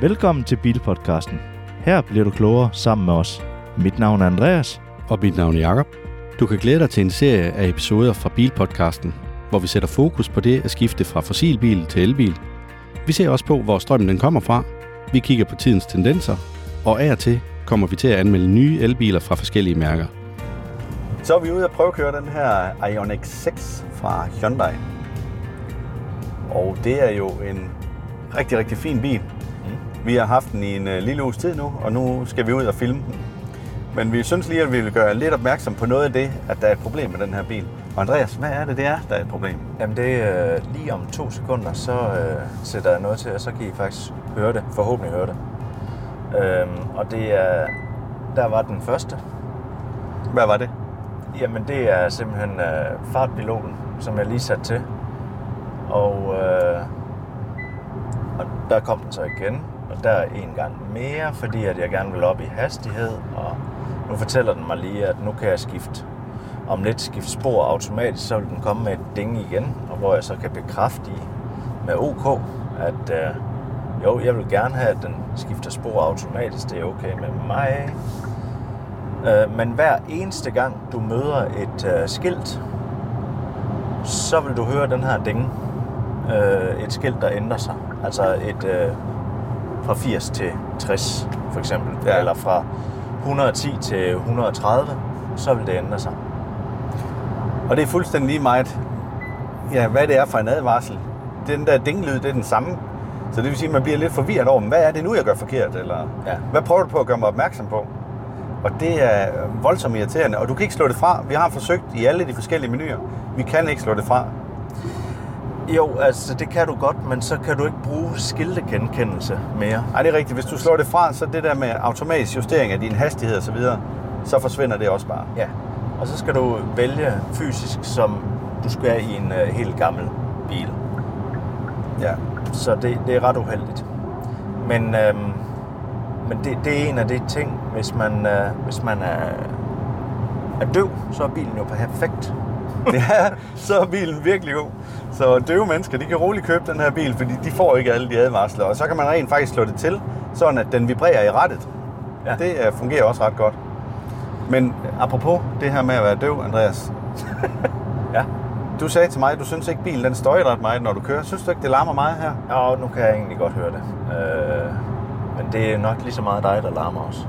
Velkommen til Bilpodcasten. Her bliver du klogere sammen med os. Mit navn er Andreas. Og mit navn er Jakob. Du kan glæde dig til en serie af episoder fra Bilpodcasten, hvor vi sætter fokus på det at skifte fra fossilbil til elbil. Vi ser også på, hvor strømmen den kommer fra. Vi kigger på tidens tendenser, og af og til kommer vi til at anmelde nye elbiler fra forskellige mærker. Så er vi ude at prøve at køre den her Ioniq 6 fra Hyundai. Og det er jo en rigtig, rigtig fin bil. Vi har haft den i en uh, lille uges tid nu, og nu skal vi ud og filme den. Men vi synes lige, at vi vil gøre lidt opmærksom på noget af det, at der er et problem med den her bil. Og Andreas, hvad er det, det er, der er et problem? Jamen det er øh, lige om to sekunder, så øh, sætter jeg noget til, og så kan I faktisk høre det. Forhåbentlig høre det. Øhm, og det er, der var den første. Hvad var det? Jamen det er simpelthen øh, fartpiloten, som jeg lige satte til. Og, øh, og der kom den så igen, og der en gang mere, fordi at jeg gerne vil op i hastighed, og nu fortæller den mig lige, at nu kan jeg skifte om lidt skifte spor automatisk, så vil den komme med et ding igen, og hvor jeg så kan bekræfte i med OK, at øh, jo, jeg vil gerne have, at den skifter spor automatisk, det er okay med mig. Øh, men hver eneste gang du møder et øh, skilt, så vil du høre den her ding. Øh, et skilt, der ændrer sig. Altså et øh, fra 80 til 60 for eksempel, Ja. eller fra 110 til 130, så vil det ændre sig. Og det er fuldstændig lige meget, ja, hvad det er for en advarsel. Den der dinglyd, det er den samme. Så det vil sige, at man bliver lidt forvirret over, hvad er det nu, jeg gør forkert? Eller Ja. hvad prøver du på at gøre mig opmærksom på? Og det er voldsomt irriterende, og du kan ikke slå det fra. Vi har forsøgt i alle de forskellige menuer. Vi kan ikke slå det fra. Jo, altså det kan du godt, men så kan du ikke bruge skiltegenkendelse mere. Nej, det er rigtigt. Hvis du slår det fra, så det der med automatisk justering af din hastighed og så videre, så forsvinder det også bare. Ja. Og så skal du vælge fysisk, som du skal i en uh, helt gammel bil. Ja. Så det, det er ret uheldigt. Men, øhm, men det, det er en af de ting, hvis man, øh, hvis man er, er døv, så er bilen jo perfekt. ja, så er bilen virkelig god. Så døve mennesker, de kan roligt købe den her bil, fordi de får ikke alle de advarsler. Og så kan man rent faktisk slå det til, sådan at den vibrerer i rettet. Ja. Ja. Det øh, fungerer også ret godt. Men apropos det her med at være døv, Andreas. Ja. Du sagde til mig, at du synes ikke, bilen den støjer ret meget, når du kører. Synes du ikke, det larmer meget her? Og nu kan jeg egentlig godt høre det. Øh, men det er nok lige så meget dig, der larmer os.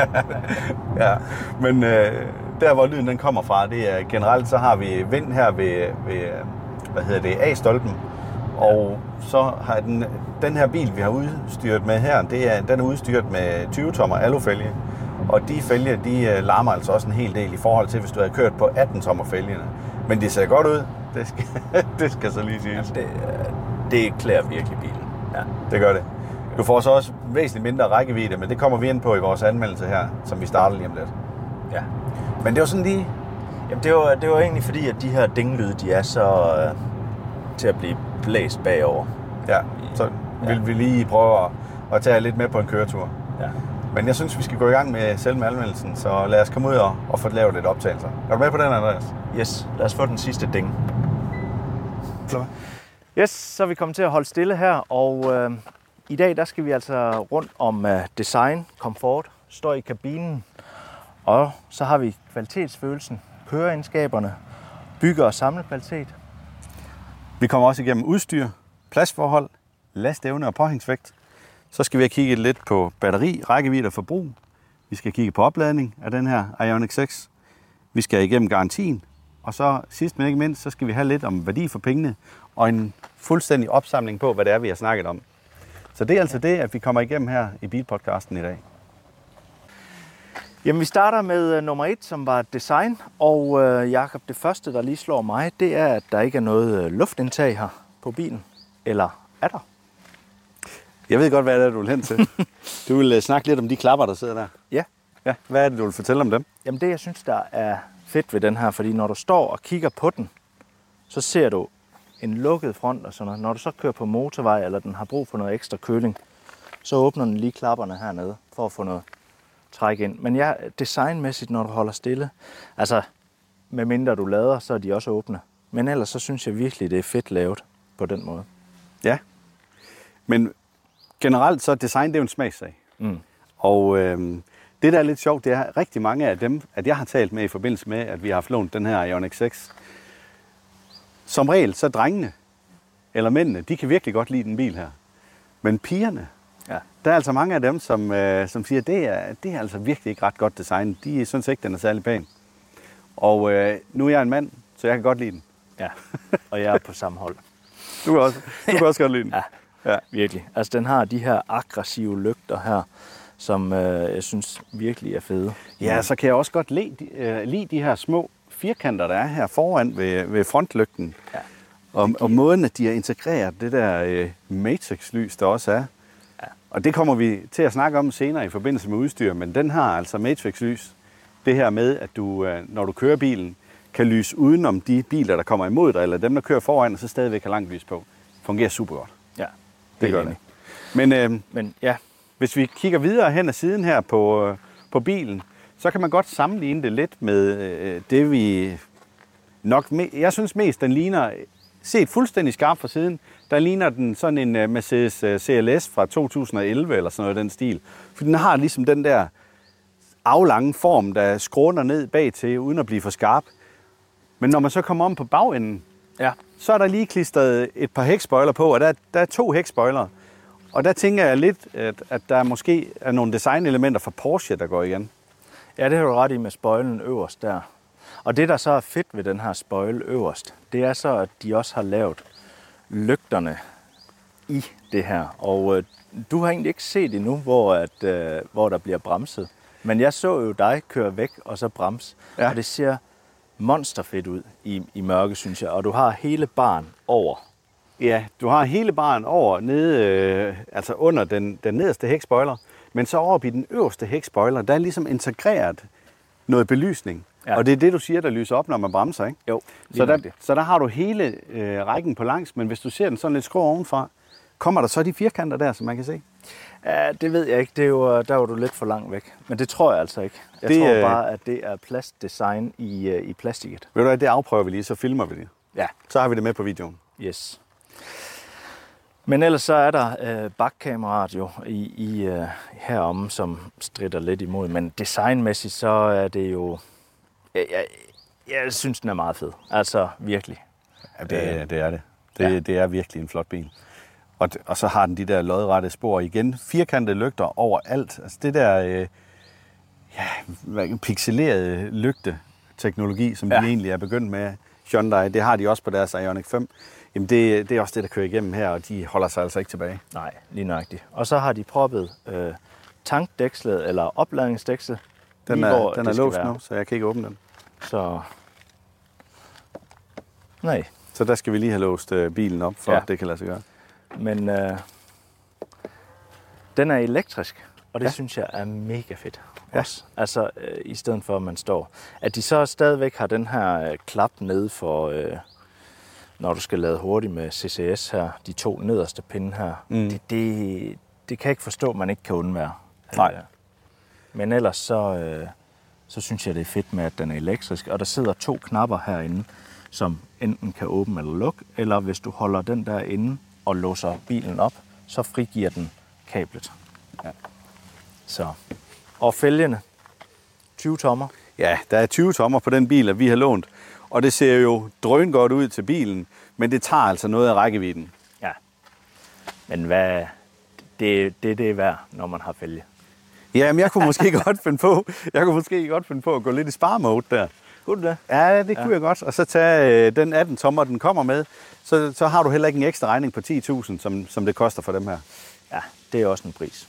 ja, men øh, der hvor lyden den kommer fra, det er generelt så har vi vind her ved, ved hvad hedder det, A-stolpen. Og så har den, den her bil, vi har udstyret med her, det er, den er udstyret med 20 tommer alufælge. Og de fælge, de øh, larmer altså også en hel del i forhold til, hvis du havde kørt på 18 tommer fælgene. Men det ser godt ud, det skal, det skal så lige siges. Det, øh, det klæder virkelig bilen. Ja. Det gør det. Du får så også væsentligt mindre rækkevidde, men det kommer vi ind på i vores anmeldelse her, som vi starter lige om lidt. Ja. Men det var sådan lige... Jamen, det var, det var egentlig fordi, at de her dinglyde, de er så øh, til at blive blæst bagover. Ja, så vil vi lige prøve at, at tage lidt med på en køretur. Ja. Men jeg synes, vi skal gå i gang med selve anmeldelsen, så lad os komme ud og, og få lavet lidt optagelser. Er du med på den, Andreas? Yes, lad os få den sidste ding. Yes, så er vi kommet til at holde stille her, og øh, i dag der skal vi altså rundt om øh, design, komfort, støj i kabinen, og så har vi kvalitetsfølelsen, køreegenskaberne, bygge- og samlekvalitet. Vi kommer også igennem udstyr, pladsforhold, lastevne og påhængsvægt. Så skal vi have kigget lidt på batteri, rækkevidde og forbrug. Vi skal kigge på opladning af den her Ioniq 6. Vi skal igennem garantien. Og så sidst men ikke mindst, så skal vi have lidt om værdi for pengene og en fuldstændig opsamling på, hvad det er, vi har snakket om. Så det er altså det, at vi kommer igennem her i Bilpodcasten i dag. Jamen, vi starter med øh, nummer et, som var design, og øh, Jakob, det første, der lige slår mig, det er, at der ikke er noget øh, luftindtag her på bilen. Eller er der? Jeg ved godt, hvad det er, du vil hen til. Du vil øh, snakke lidt om de klapper, der sidder der. Ja. Ja, hvad er det, du vil fortælle om dem? Jamen det, jeg synes, der er fedt ved den her, fordi når du står og kigger på den, så ser du en lukket front og sådan noget. Når du så kører på motorvej, eller den har brug for noget ekstra køling, så åbner den lige klapperne hernede, for at få noget træk ind. Men ja, designmæssigt, når du holder stille, altså med mindre du lader, så er de også åbne. Men ellers så synes jeg virkelig, det er fedt lavet på den måde. Ja. Men generelt så er design det er jo en smagssag. Mm. Og øhm, det, der er lidt sjovt, det er rigtig mange af dem, at jeg har talt med i forbindelse med, at vi har haft lånt den her Ioniq 6. Som regel, så drengene, eller mændene, de kan virkelig godt lide den bil her. Men pigerne, Ja. der er altså mange af dem, som, øh, som siger, det er, det er altså virkelig ikke ret godt design. De synes ikke, den er særlig pæn. Og øh, nu er jeg en mand, så jeg kan godt lide den. ja. Og jeg er på samme hold. Du kan også, du kan også godt lide den. Ja. Ja. Virkelig. Altså, den har de her aggressive lygter her, som øh, jeg synes virkelig er fede. Ja, så kan jeg også godt lide, de- øh, lide de her små firkanter, der er her foran ved, ved frontlygten. Ja. Og, og måden, at de har integreret det der øh, matrix-lys, der også er. Og det kommer vi til at snakke om senere i forbindelse med udstyr, men den har altså matrix-lys. Det her med, at du, øh, når du kører bilen, kan lyse udenom de biler, der kommer imod dig, eller dem, der kører foran, og så stadigvæk har langt lys på. Fungerer super godt. Ja, Det gør enig. det. Men øh, Men ja, hvis vi kigger videre hen ad siden her på, øh, på bilen, så kan man godt sammenligne det lidt med øh, det, vi nok... Me- jeg synes mest, den ligner, set fuldstændig skarp fra siden, der ligner den sådan en øh, Mercedes øh, CLS fra 2011 eller sådan noget den stil. For den har ligesom den der aflange form, der skråner ned bag til, uden at blive for skarp. Men når man så kommer om på bagenden, ja, så er der lige klistret et par hækspoiler på, og der, der er to hækspoiler. Og der tænker jeg lidt, at, at der måske er nogle designelementer fra Porsche, der går igen. ja, det har du ret i med spøjlen øverst der. Og det, der så er fedt ved den her spøjle øverst, det er så, at de også har lavet lygterne i det her. Og øh, du har egentlig ikke set endnu, hvor, at, øh, hvor der bliver bremset. Men jeg så jo dig køre væk og så bremse. Ja. Og det ser monsterfedt ud i, i mørke, synes jeg. Og du har hele barn over. Ja, du har hele baren over nede, øh, altså under den, den nederste hækspoiler, men så over i den øverste hækspoiler, der er ligesom integreret noget belysning. Ja. Og det er det, du siger, der lyser op, når man bremser, ikke? Jo, Så der, så der har du hele øh, rækken på langs, men hvis du ser den sådan lidt skrå ovenfra, kommer der så de firkanter der, som man kan se? Ja, det ved jeg ikke. Det er jo, der var du lidt for langt væk. Men det tror jeg altså ikke. Jeg Det, tror øh, bare, at det er plastdesign i, øh, i plastikket. Ved du hvad, det afprøver vi lige, så filmer vi det. Ja, Så har vi det med på videoen. yes. Men ellers så er der øh, bakkameraet jo i, i øh, heromme, som strider lidt imod. Men designmæssigt så er det jo... Jeg, jeg, jeg synes, den er meget fed. Altså, virkelig. Ja, det, er- det er det. Det, Ja. det er virkelig en flot bil. Og, og så har den de der lodrette spor igen. Firkantede lygter overalt. Altså det der øh, ja, pixelerede lygte-teknologi, som. Ja. de egentlig er begyndt med. Hyundai, det har de også på deres Ioniq 5. Jamen det, det er også det, der kører igennem her, og de holder sig altså ikke tilbage. Nej, lige nøjagtigt. Og så har de proppet øh, tankdækslet, eller opladningsdækslet. Den lige er, hvor den er låst nu, så jeg kan ikke åbne den. Så... Nej, Så der skal vi lige have låst øh, bilen op, for Ja. at det kan lade sig gøre. Men øh, den er elektrisk, og det Ja. ja. synes jeg er mega fedt. Ja. Også. Altså, øh, i stedet for, at man står. At de så stadigvæk har den her øh, klap nede for, øh, når du skal lade hurtigt med CCS her, de to nederste pinde her. Mm. Det, det, det kan jeg ikke forstå, at man ikke kan undvære. Nej. Men ellers så, øh, så synes jeg, det er fedt med, at den er elektrisk. Og der sidder to knapper herinde, som enten kan åbne eller lukke, eller hvis du holder den der inde og låser bilen op, så frigiver den kablet. Ja. Så. Og fælgene, 20 tommer. Ja, der er 20 tommer på den bil, at vi har lånt. Og det ser jo drøn godt ud til bilen, men det tager altså noget af rækkevidden. Ja. Men hvad, det, det, det er værd, når man har fælge. Ja, jeg kunne måske godt finde på, jeg kunne måske godt finde på at gå lidt i spar-mode der. Kunne du det? Ja, det kunne ja. jeg godt. Og så tage øh, den 18 tommer, den kommer med. Så, så har du heller ikke en ekstra regning på 10.000, som, som det koster for dem her. Ja, det er også en pris.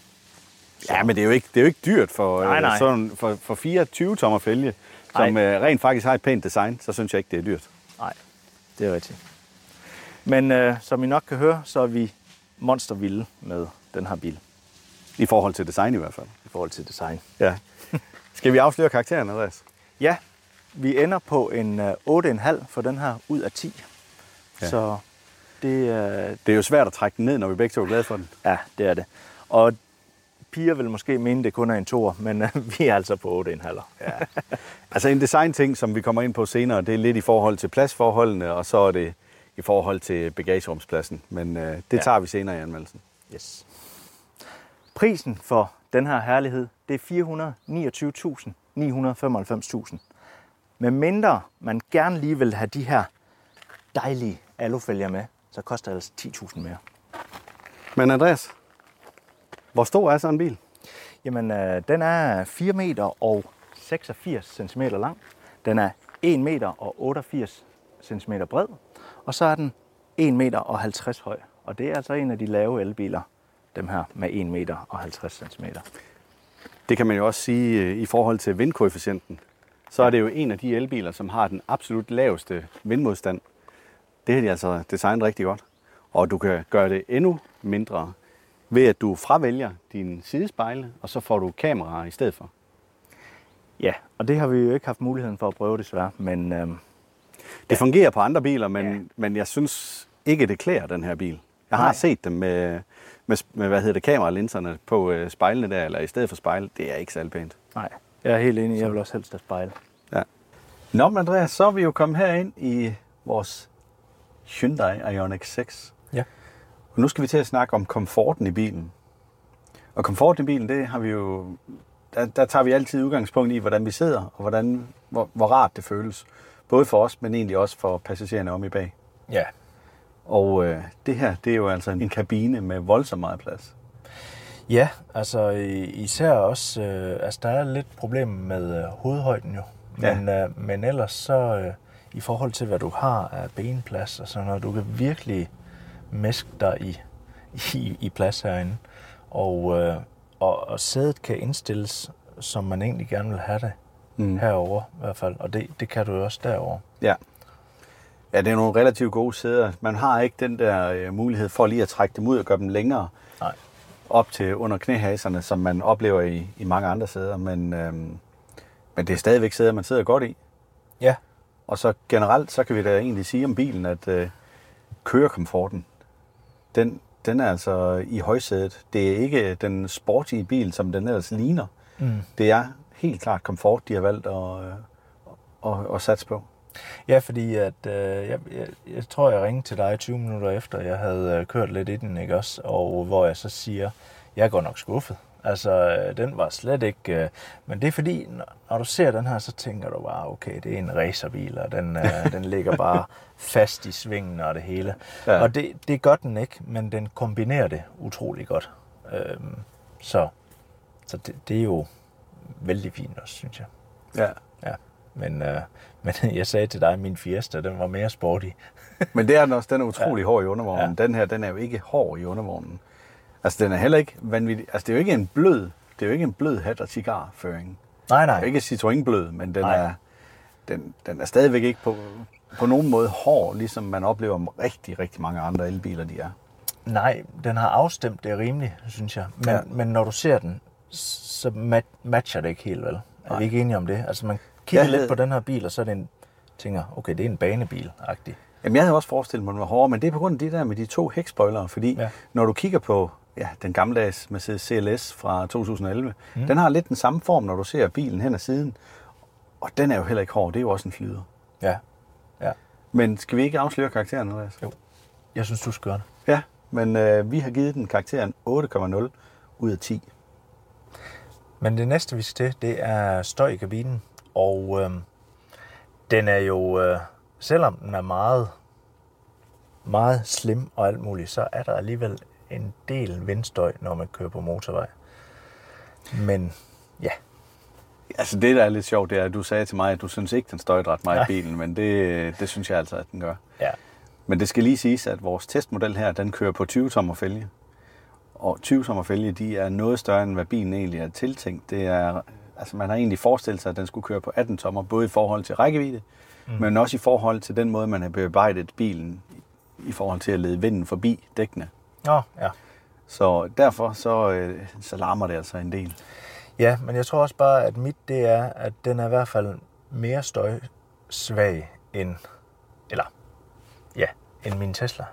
Ja, men det er jo ikke, det er jo ikke dyrt for, Nej, øh, nej. Sådan, for, for 24 tommer fælge, som Nej. øh, rent faktisk har et pænt design, så synes jeg ikke, det er dyrt. Nej, det er rigtigt. Men øh, som I nok kan høre, så er vi monstervilde med den her bil I forhold til design i hvert fald. i forhold til design. Ja. Skal vi afsløre karakteren, Andreas? Ja, vi ender på en øh, 8,5 for den her ud af 10. Ja. Ja. Så det, øh, Det er jo svært at trække den ned, når vi begge to er glade for den. ja, det er det. Og piger vil måske mene, det kun er en toer, men øh, vi er altså på 8,5. Ja. altså en design-ting, som vi kommer ind på senere, det er lidt i forhold til pladsforholdene, og så er det i forhold til bagagerumspladsen. Men øh, det Ja. tager vi senere i anmeldelsen. Yes. Prisen for den her herlighed, det er 429.995.000. Men mindre man gerne lige vil have de her dejlige alufælger med, så koster det altså 10.000 mere. Men Andreas, hvor stor er sådan en bil? Jamen, øh, den er 4 meter og 86 cm lang. Den er 1 meter og 88 cm bred. Og så er den 1 meter og 50 høj. Og det er altså en af de lave elbiler, dem her med 1 meter og 50 cm. Det kan man jo også sige øh, i forhold til vindkoefficienten. Så er det jo en af de elbiler, som har den absolut laveste vindmodstand. Det har de altså designet rigtig godt. Og du kan gøre det endnu mindre ved, at du fravælger dine sidespejle, og så får du kameraer i stedet for. Ja, og det har vi jo ikke haft muligheden for at prøve desværre, men øhm, Det fungerer på andre biler, men, Ja. ja. men jeg synes ikke, det klæder den her bil. Jeg har Nej. set dem med, med, med hvad hedder det, kameralinserne på øh, spejlene der, eller i stedet for spejl. Det er ikke særlig pænt. nej, jeg er helt enig. Jeg vil også helst have spejl. Ja. Nå, men Andreas, så er vi jo kommet herind i vores Hyundai Ioniq 6. Ja. Og nu skal vi til at snakke om komforten i bilen. Og komforten i bilen, det har vi jo... Der, der tager vi altid udgangspunkt i, hvordan vi sidder, og hvordan, hvor, hvor rart det føles. Både for os, men egentlig også for passagererne om i bag. Ja. Og øh, det her, det er jo altså en kabine med voldsomt meget plads. Ja, altså i- især også, øh, altså der er lidt problem med øh, hovedhøjden jo. Ja. Men, øh, men ellers så, øh, i forhold til hvad du har af benplads og sådan noget, du kan virkelig mæske dig i, i, i plads herinde. Og, øh, og, og sædet kan indstilles, som man egentlig gerne vil have det mm. herover i hvert fald. Og det, det kan du også derover. Ja. Ja, det er nogle relativt gode sæder. Man har ikke den der øh, mulighed for lige at trække dem ud og gøre dem længere Nej. op til under knæhaserne, som man oplever i, i mange andre sæder. Men, øhm, men det er stadigvæk sæder, man sidder godt i. Ja, Og så generelt, så kan vi da egentlig sige om bilen, at øh, kørekomforten, den, den er altså i højsædet. Det er ikke den sportige bil, som den ellers ligner. Mm. Det er helt klart komfort, de har valgt at, øh, at, at satse på. Ja, fordi at, øh, jeg, jeg, jeg tror, jeg ringede til dig 20 minutter efter, jeg havde øh, kørt lidt i den, ikke også? Og hvor jeg så siger, jeg går nok skuffet. Altså, øh, den var slet ikke... Øh, men det er fordi, når, når du ser den her, så tænker du bare, okay, det er en racerbil, og den, øh, den ligger bare fast i svingen og det hele. Ja. Og det, det gør den ikke, men den kombinerer det utrolig godt. Øhm, så så det, det er jo vældig fint også, synes jeg. Ja. Ja, men, øh, men jeg sagde til dig, at min Fiesta, den var mere sporty. Men det er den også, den er utrolig ja. hård i undervognen. Ja. Den her, den er jo ikke hård i undervognen. Altså, den er heller ikke vanvittig. Altså, det er jo ikke en blød, det er jo ikke en blød hat og cigarføring. Nej, Det nej. er ikke Citroën blød, men den Nej. er, den, den er stadigvæk ikke på, på nogen måde hård, ligesom man oplever om rigtig, rigtig mange andre elbiler, de er. Nej, den har afstemt det rimeligt, synes jeg. Men, Ja. men når du ser den, så mat- matcher det ikke helt vel. Er Nej. vi ikke enige om det? Altså man kigger lidt på den her bil, og så er det en, tænker, okay, det er en banebil-agtig. Jamen, jeg havde også forestillet mig, at den var hårdere, men det er på grund af det der med de to hækspoilere, fordi. Ja. når du kigger på ja, den gammeldags Mercedes CLS fra 2011, mm. den har lidt den samme form, når du ser bilen hen ad siden, og den er jo heller ikke hård, det er jo også en flyder. Ja. ja. Men skal vi ikke afsløre karakteren, Andreas? Jo. Jeg synes, du skal gøre det. Ja, men øh, vi har givet den karakteren 8,0 ud af 10. Men det næste, vi skal til, det er støj i kabinen. Og øhm, den er jo, øh, selvom den er meget, meget slim og alt muligt, så er der alligevel en del vindstøj, når man kører på motorvej. Men ja, Altså det, der er lidt sjovt, det er, at du sagde til mig, at du synes ikke, den støjte ret meget i Nej. bilen, men det, det synes jeg altså, at den gør. ja, Men det skal lige siges, at vores testmodel her, den kører på 20 tommer fælge. Og 20 tommer fælge, de er noget større, end hvad bilen egentlig er tiltænkt. Det er, altså man har egentlig forestillet sig, at den skulle køre på 18 tommer, både i forhold til rækkevidde, mm. men også i forhold til den måde, man har bearbejdet bilen i forhold til at lede vinden forbi dækkene. Nå, ja. Så derfor så, øh, så larmer det altså en del. Ja, men jeg tror også bare, at mit det er, at den er i hvert fald mere støjsvag end, eller ja, end min Tesla.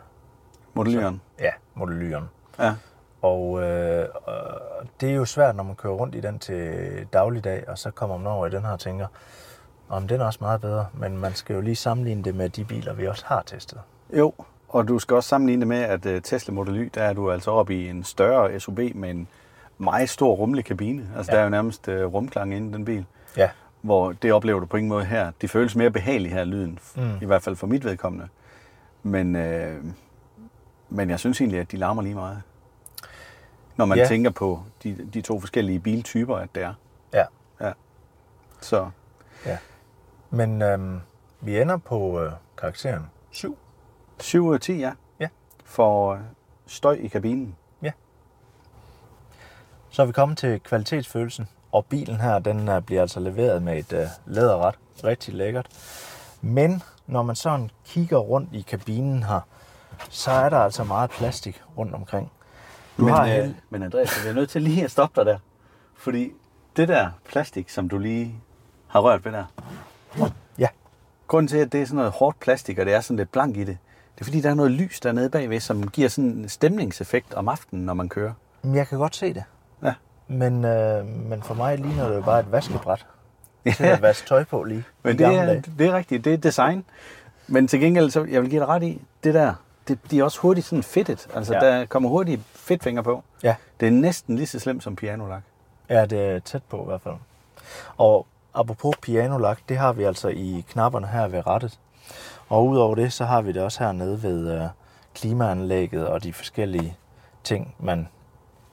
Modellyren. Ja, Model Ja. Og øh, øh, det er jo svært, når man kører rundt i den til dagligdag, og så kommer man over i den her og tænker, om den er også meget bedre, men man skal jo lige sammenligne det med de biler, vi også har testet. Jo, og du skal også sammenligne det med, at øh, Tesla Model Y, der er du altså oppe i en større SUV med en meget stor rummelig kabine. Altså, Ja. der er jo nærmest øh, rumklang inde i den bil. Ja. Hvor det oplever du på ingen måde her. Det føles mere behageligt her, lyden. Mm. I hvert fald for mit vedkommende. Men, øh, men jeg synes egentlig, at de larmer lige meget. Når man Ja. ja. tænker på de, de to forskellige biltyper, at det er. Ja. ja. Så Men øhm, vi ender på øh, karakteren 7. 7 ud af 10, ja. Ja. For øh, støj i kabinen. Så er vi kommet til kvalitetsfølelsen, og bilen her, den øh, bliver altså leveret med et øh, læderret. Rigtig lækkert. Men når man sådan kigger rundt i kabinen her, så er der altså meget plastik rundt omkring. Du men, har øh, held- men Andreas, jeg er nødt til lige at stoppe dig der. Fordi det der plastik, som du lige har rørt ved der. Ja. Grunden til, at det er sådan noget hårdt plastik, og det er sådan lidt blank i det, det er fordi, der er noget lys dernede bagved, som giver sådan en stemningseffekt om aftenen, når man kører. Men Jeg kan godt se det. Ja. Men, øh, men for mig ligner det jo bare et vaskebræt. Til at vaske tøj på lige. Men det er, dage. det er rigtigt, det er design. Men til gengæld, så jeg vil give dig ret i, det der, det, de er også hurtigt sådan fedtet. Altså, Ja. ja. der kommer hurtigt fedtfinger på. Ja. Det er næsten lige så slemt som pianolak. Ja, det er tæt på i hvert fald. Og apropos pianolak, det har vi altså i knapperne her ved rettet. Og udover det, så har vi det også hernede ved øh, klimaanlægget og de forskellige ting, man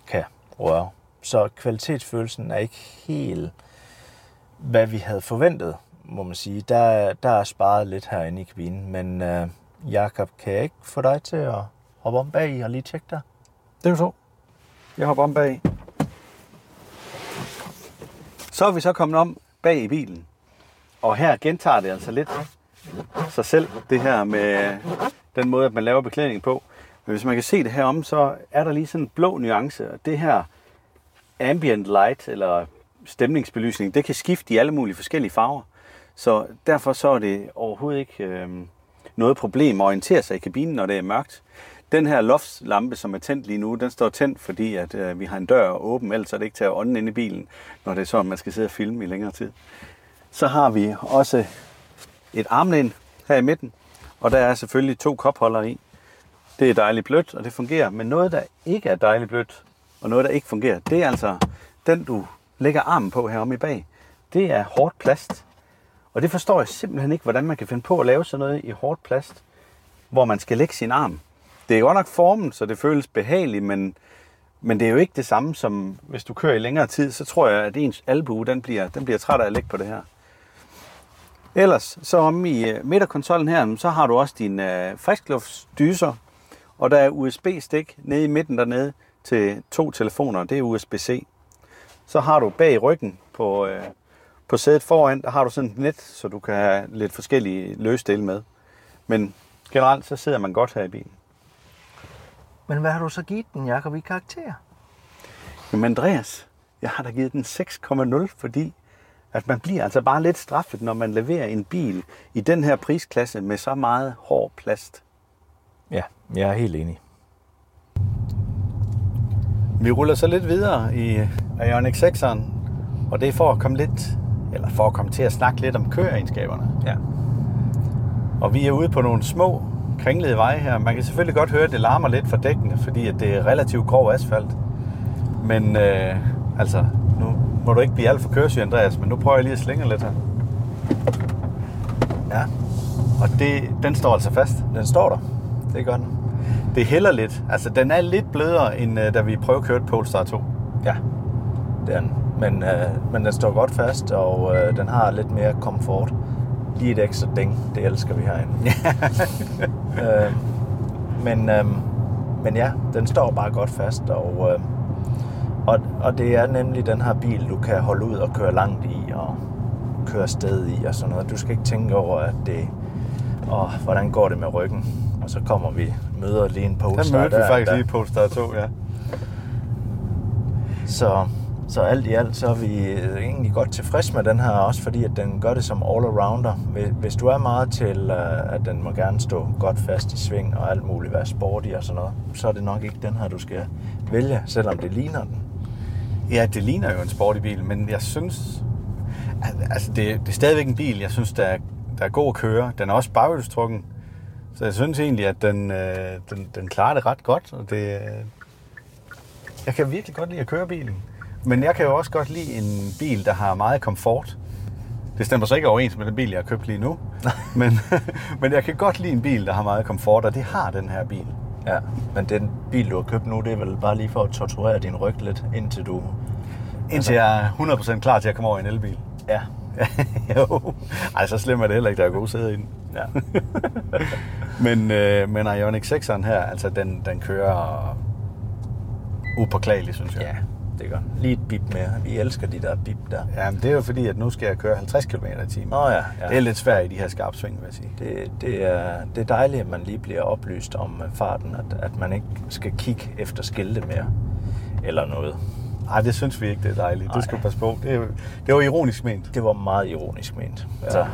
kan røre. Så kvalitetsfølelsen er ikke helt, hvad vi havde forventet, må man sige. Der, er- der er sparet lidt herinde i kabinen, men øh, Jakob, kan jeg ikke få dig til at hoppe om bag i og lige tjekke der? Det er så. Jeg hopper om bag. Så er vi så kommet om bag i bilen. Og her gentager det altså lidt sig selv, det her med den måde, at man laver beklædning på. Men hvis man kan se det her om, så er der lige sådan en blå nuance. Og det her ambient light, eller stemningsbelysning, det kan skifte i alle mulige forskellige farver. Så derfor så er det overhovedet ikke øh, noget problem at orientere sig i kabinen, når det er mørkt. Den her loftslampe, som er tændt lige nu, den står tændt, fordi at, øh, vi har en dør åben, ellers er det ikke til at ånde ind i bilen, når det er sådan, man skal sidde og filme i længere tid. Så har vi også et armlæn her i midten, og der er selvfølgelig to kopholder i. Det er dejligt blødt, og det fungerer, men noget, der ikke er dejligt blødt, og noget, der ikke fungerer, det er altså den, du lægger armen på heromme i bag. Det er hårdt plast, og det forstår jeg simpelthen ikke, hvordan man kan finde på at lave sådan noget i hårdt plast, hvor man skal lægge sin arm. Det er godt nok formen, så det føles behageligt, men, men det er jo ikke det samme som, hvis du kører i længere tid, så tror jeg, at ens albue, den bliver, den bliver træt af at ligge på det her. Ellers, så om i øh, midterkonsollen her, så har du også dine øh, friskluftsdyser, og der er USB-stik nede i midten dernede til to telefoner, det er USB-C. Så har du bag ryggen på, øh, på sædet foran, der har du sådan et net, så du kan have lidt forskellige løsdele med. Men generelt, så sidder man godt her i bilen. Men hvad har du så givet den, Jakob, i karakter? Men Andreas, jeg har da givet den 6,0, fordi at man bliver altså bare lidt straffet, når man leverer en bil i den her prisklasse med så meget hård plast. Ja, jeg er helt enig. Vi ruller så lidt videre i Ioniq 6'eren, og det er for at komme lidt, eller for at komme til at snakke lidt om køreegenskaberne. Ja. Og vi er ude på nogle små, kringlede veje her. Man kan selvfølgelig godt høre, at det larmer lidt for dækkene, fordi at det er relativt grov asfalt. Men øh, altså, nu må du ikke blive alt for køresyg, Andreas, men nu prøver jeg lige at slinge lidt her. Ja, Og det, den står altså fast. den står der. Det gør den. Det hælder lidt. Altså, den er lidt blødere, end øh, da vi prøvekørte Polestar 2. Ja, det er den. Men, øh, men den står godt fast, og øh, den har lidt mere komfort. Lige et ekstra ding, det elsker vi herinde. øh, men, øh, men ja, den står bare godt fast, og, øh, og, og det er nemlig den her bil, du kan holde ud og køre langt i, og køre sted i og sådan noget. Du skal ikke tænke over, at det, åh, hvordan går det med ryggen? Og så kommer vi, møder lige en Den Polestar mødte vi faktisk der, lige Polestar 2, ja. Så, så alt i alt, så er vi øh, egentlig godt tilfreds med den her, også fordi at den gør det som all-arounder. Hvis- Hvis du er meget til, øh, at den må gerne stå godt fast i sving og alt muligt, være sporty og sådan noget, så er det nok ikke den her, du skal vælge, selvom det ligner den. Ja, det ligner jo en sporty bil, men jeg synes... Altså, det, det er stadigvæk en bil, jeg synes, der er, der er god at køre. Den er også baghjulstrukken. Så jeg synes egentlig, at den, øh, den, den klarer det ret godt. Og det, øh, Jeg kan virkelig godt lide at køre bilen. Men jeg kan jo også godt lide en bil, der har meget komfort. Det stemmer så ikke overens med den bil, jeg har købt lige nu. men, men jeg kan godt lide en bil, der har meget komfort, og det har den her bil. Ja, men den bil, du har købt nu, det er vel bare lige for at torturere din ryg lidt, indtil du... Indtil jeg er 100% klar til at komme over i en elbil. Ja, jo. Ej, så slemt er det heller ikke, der er gode sæde i den. ja. Men, øh, men Ioniq 6'eren her, altså den, den kører upåklageligt, synes jeg. ja, det den. Lige et bip mere. Vi elsker de der bip der. Ja, men det er jo fordi, at nu skal jeg køre 50 km i timen. Nå ja, ja. Det er lidt svært i de her skarpsving, vil jeg sige. Det, det, er, det er dejligt, at man lige bliver oplyst om øh, farten, at, at man ikke skal kigge efter skilte mere, eller noget. Nej, det synes vi ikke, det er dejligt. Nej. Det skal du passe på. Det, det var ironisk ment. Det var meget ironisk ment. Ja. Så.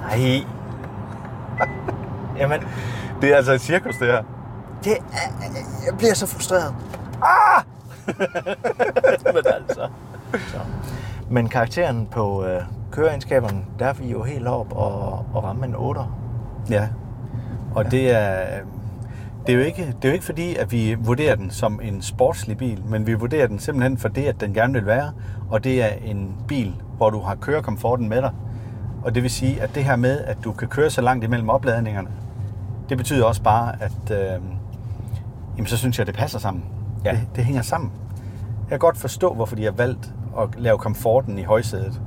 Nej. Jamen, Det er altså et cirkus, det her. det er, jeg bliver så frustreret. Ah! Men altså. Så. Men karakteren på øh, køreegenskaberne, der er vi jo helt op og, og ramme en 8. Ja. Og ja. det er... Det er, jo ikke, det er jo ikke fordi, at vi vurderer den som en sportslig bil, men vi vurderer den simpelthen for det, at den gerne vil være. Og det er en bil, hvor du har kørekomforten med dig. Og det vil sige, at det her med, at du kan køre så langt imellem opladningerne, det betyder også bare, at øh, jamen, så synes jeg, at det passer sammen. Ja. Det, det hænger sammen. Jeg kan godt forstå, hvorfor de har valgt at lave komforten i højsædet,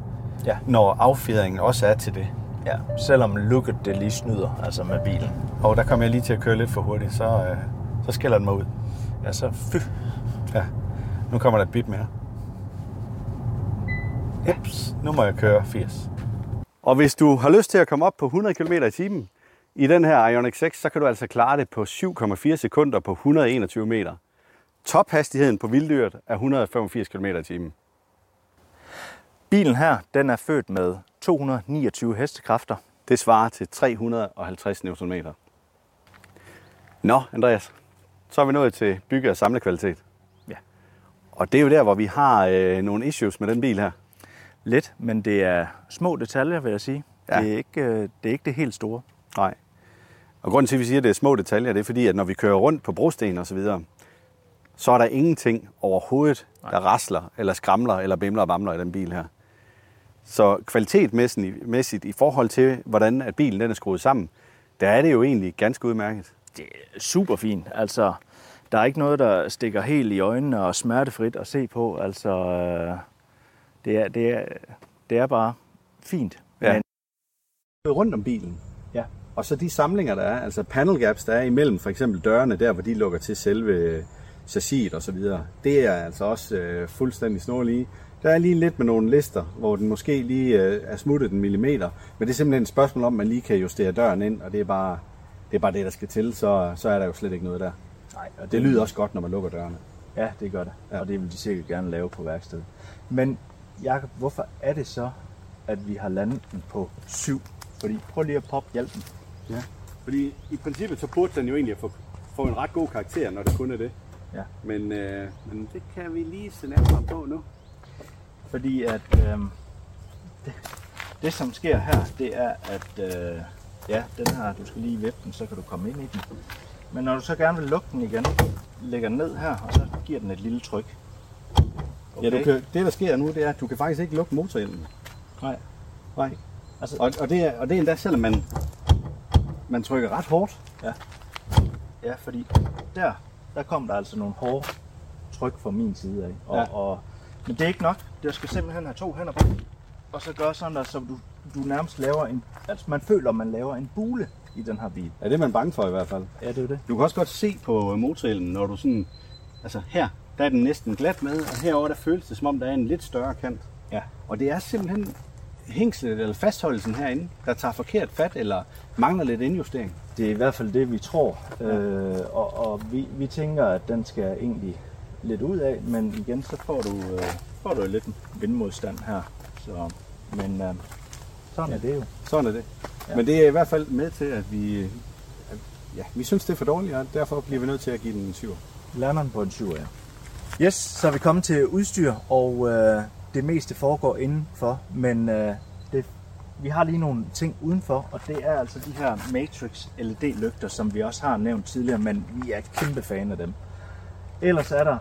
Ja. når affjedringen også er til det. ja. Selvom looket det lige snyder, altså med bilen. Og der kom jeg lige til at køre lidt for hurtigt, så, øh, så skælder den mig ud. Ja, så fy. Ja. Nu kommer der et bit mere. Ups, nu må jeg køre 80. Og hvis du har lyst til at komme op på 100 km i timen i den her Ioniq 6, så kan du altså klare det på 7,4 sekunder på 121 meter. Tophastigheden på vilddyret er 185 km timen. Bilen her, den er født med 229 hestekræfter. Det svarer til 350 Nm. Nå, Andreas, så er vi nået til bygge- og samlekvalitet. Ja. Og det er jo der, hvor vi har øh, nogle issues med den bil her. Lidt, men det er små detaljer, vil jeg sige. Ja. Det, er ikke, øh, det er ikke det helt store. Nej. Og grunden til, at vi siger, at det er små detaljer, det er fordi, at når vi kører rundt på brosten og så videre, så er der ingenting overhovedet, der rasler, eller skramler, eller bimler og bamler i den bil her. Så kvalitetmæssigt i forhold til, hvordan at bilen den er skruet sammen, der er det jo egentlig ganske udmærket. Det er super fint. Altså, der er ikke noget, der stikker helt i øjnene og smertefrit at se på. Altså, øh, det er, det er, det er bare fint. Ja. Men Rundt om bilen, ja, og så de samlinger, der er, altså panel gaps, der er imellem for eksempel dørene, der hvor de lukker til selve chassiset og så videre, det er altså også øh, fuldstændig snorlige. Der er lige lidt med nogle lister, hvor den måske lige øh, er smuttet en millimeter, men det er simpelthen et spørgsmål om, at man lige kan justere døren ind, og det er bare det, er bare det der skal til, så, så er der jo slet ikke noget der. nej, og Det lyder også godt, når man lukker dørene. Ja, det gør det. Ja. Ja. Og det vil de sikkert gerne lave på værkstedet. Men Jakob, hvorfor er det så, at vi har landet den på 7? Fordi prøv lige at poppe hjælpen. Ja. Fordi i princippet så burde den jo egentlig få, få en ret god karakter, når det kun er det. Ja. Men, øh, men det kan vi lige se nærmere på nu. Fordi at øh, det, det, som sker her, det er, at øh, ja, den her, du skal lige vippe den, så kan du komme ind i den. Men når du så gerne vil lukke den igen, lægger den ned her, og så giver den et lille tryk. Ja, du kan, det der sker nu, det er, at du kan faktisk ikke lukke motorhjelmen. Nej. Nej. Altså, Og, og, det er, og det er endda selvom man, man trykker ret hårdt. Ja, fordi der, der kom der altså nogle hårde tryk fra min side af. Og, Ja. og, men det er ikke nok. Jeg skal simpelthen have to hænder på. Og så gøre sådan der, så du, du nærmest laver en... Altså man føler, man laver en bule i den her bil. Ja, det er man bange for i hvert fald. Ja, det er det. Du kan også godt se på motorhjelmen, når du sådan... Altså her, der er den næsten glat med, og herover der føles det som om, der er en lidt større kant. Ja. Og det er simpelthen hængslet eller fastholdelsen herinde, der tager forkert fat eller mangler lidt indjustering. Det er i hvert fald det, vi tror. Ja. Øh, og og vi, vi tænker, at den skal egentlig lidt ud af, men igen, så får du, øh, får du lidt vindmodstand her. Så, men øh, sådan er det jo. Sådan er det. Ja. Ja. Men det er i hvert fald med til, at vi, at, ja, vi synes, det er for dårligt, og derfor bliver vi nødt til at give den en 7. Lander den på en 7 ja. Yes, så er vi kommet til udstyr, og øh, det meste foregår indenfor, men øh, vi har lige nogle ting udenfor, og det er altså de her Matrix LED-lygter, som vi også har nævnt tidligere, men vi er kæmpe fan af dem. Ellers er der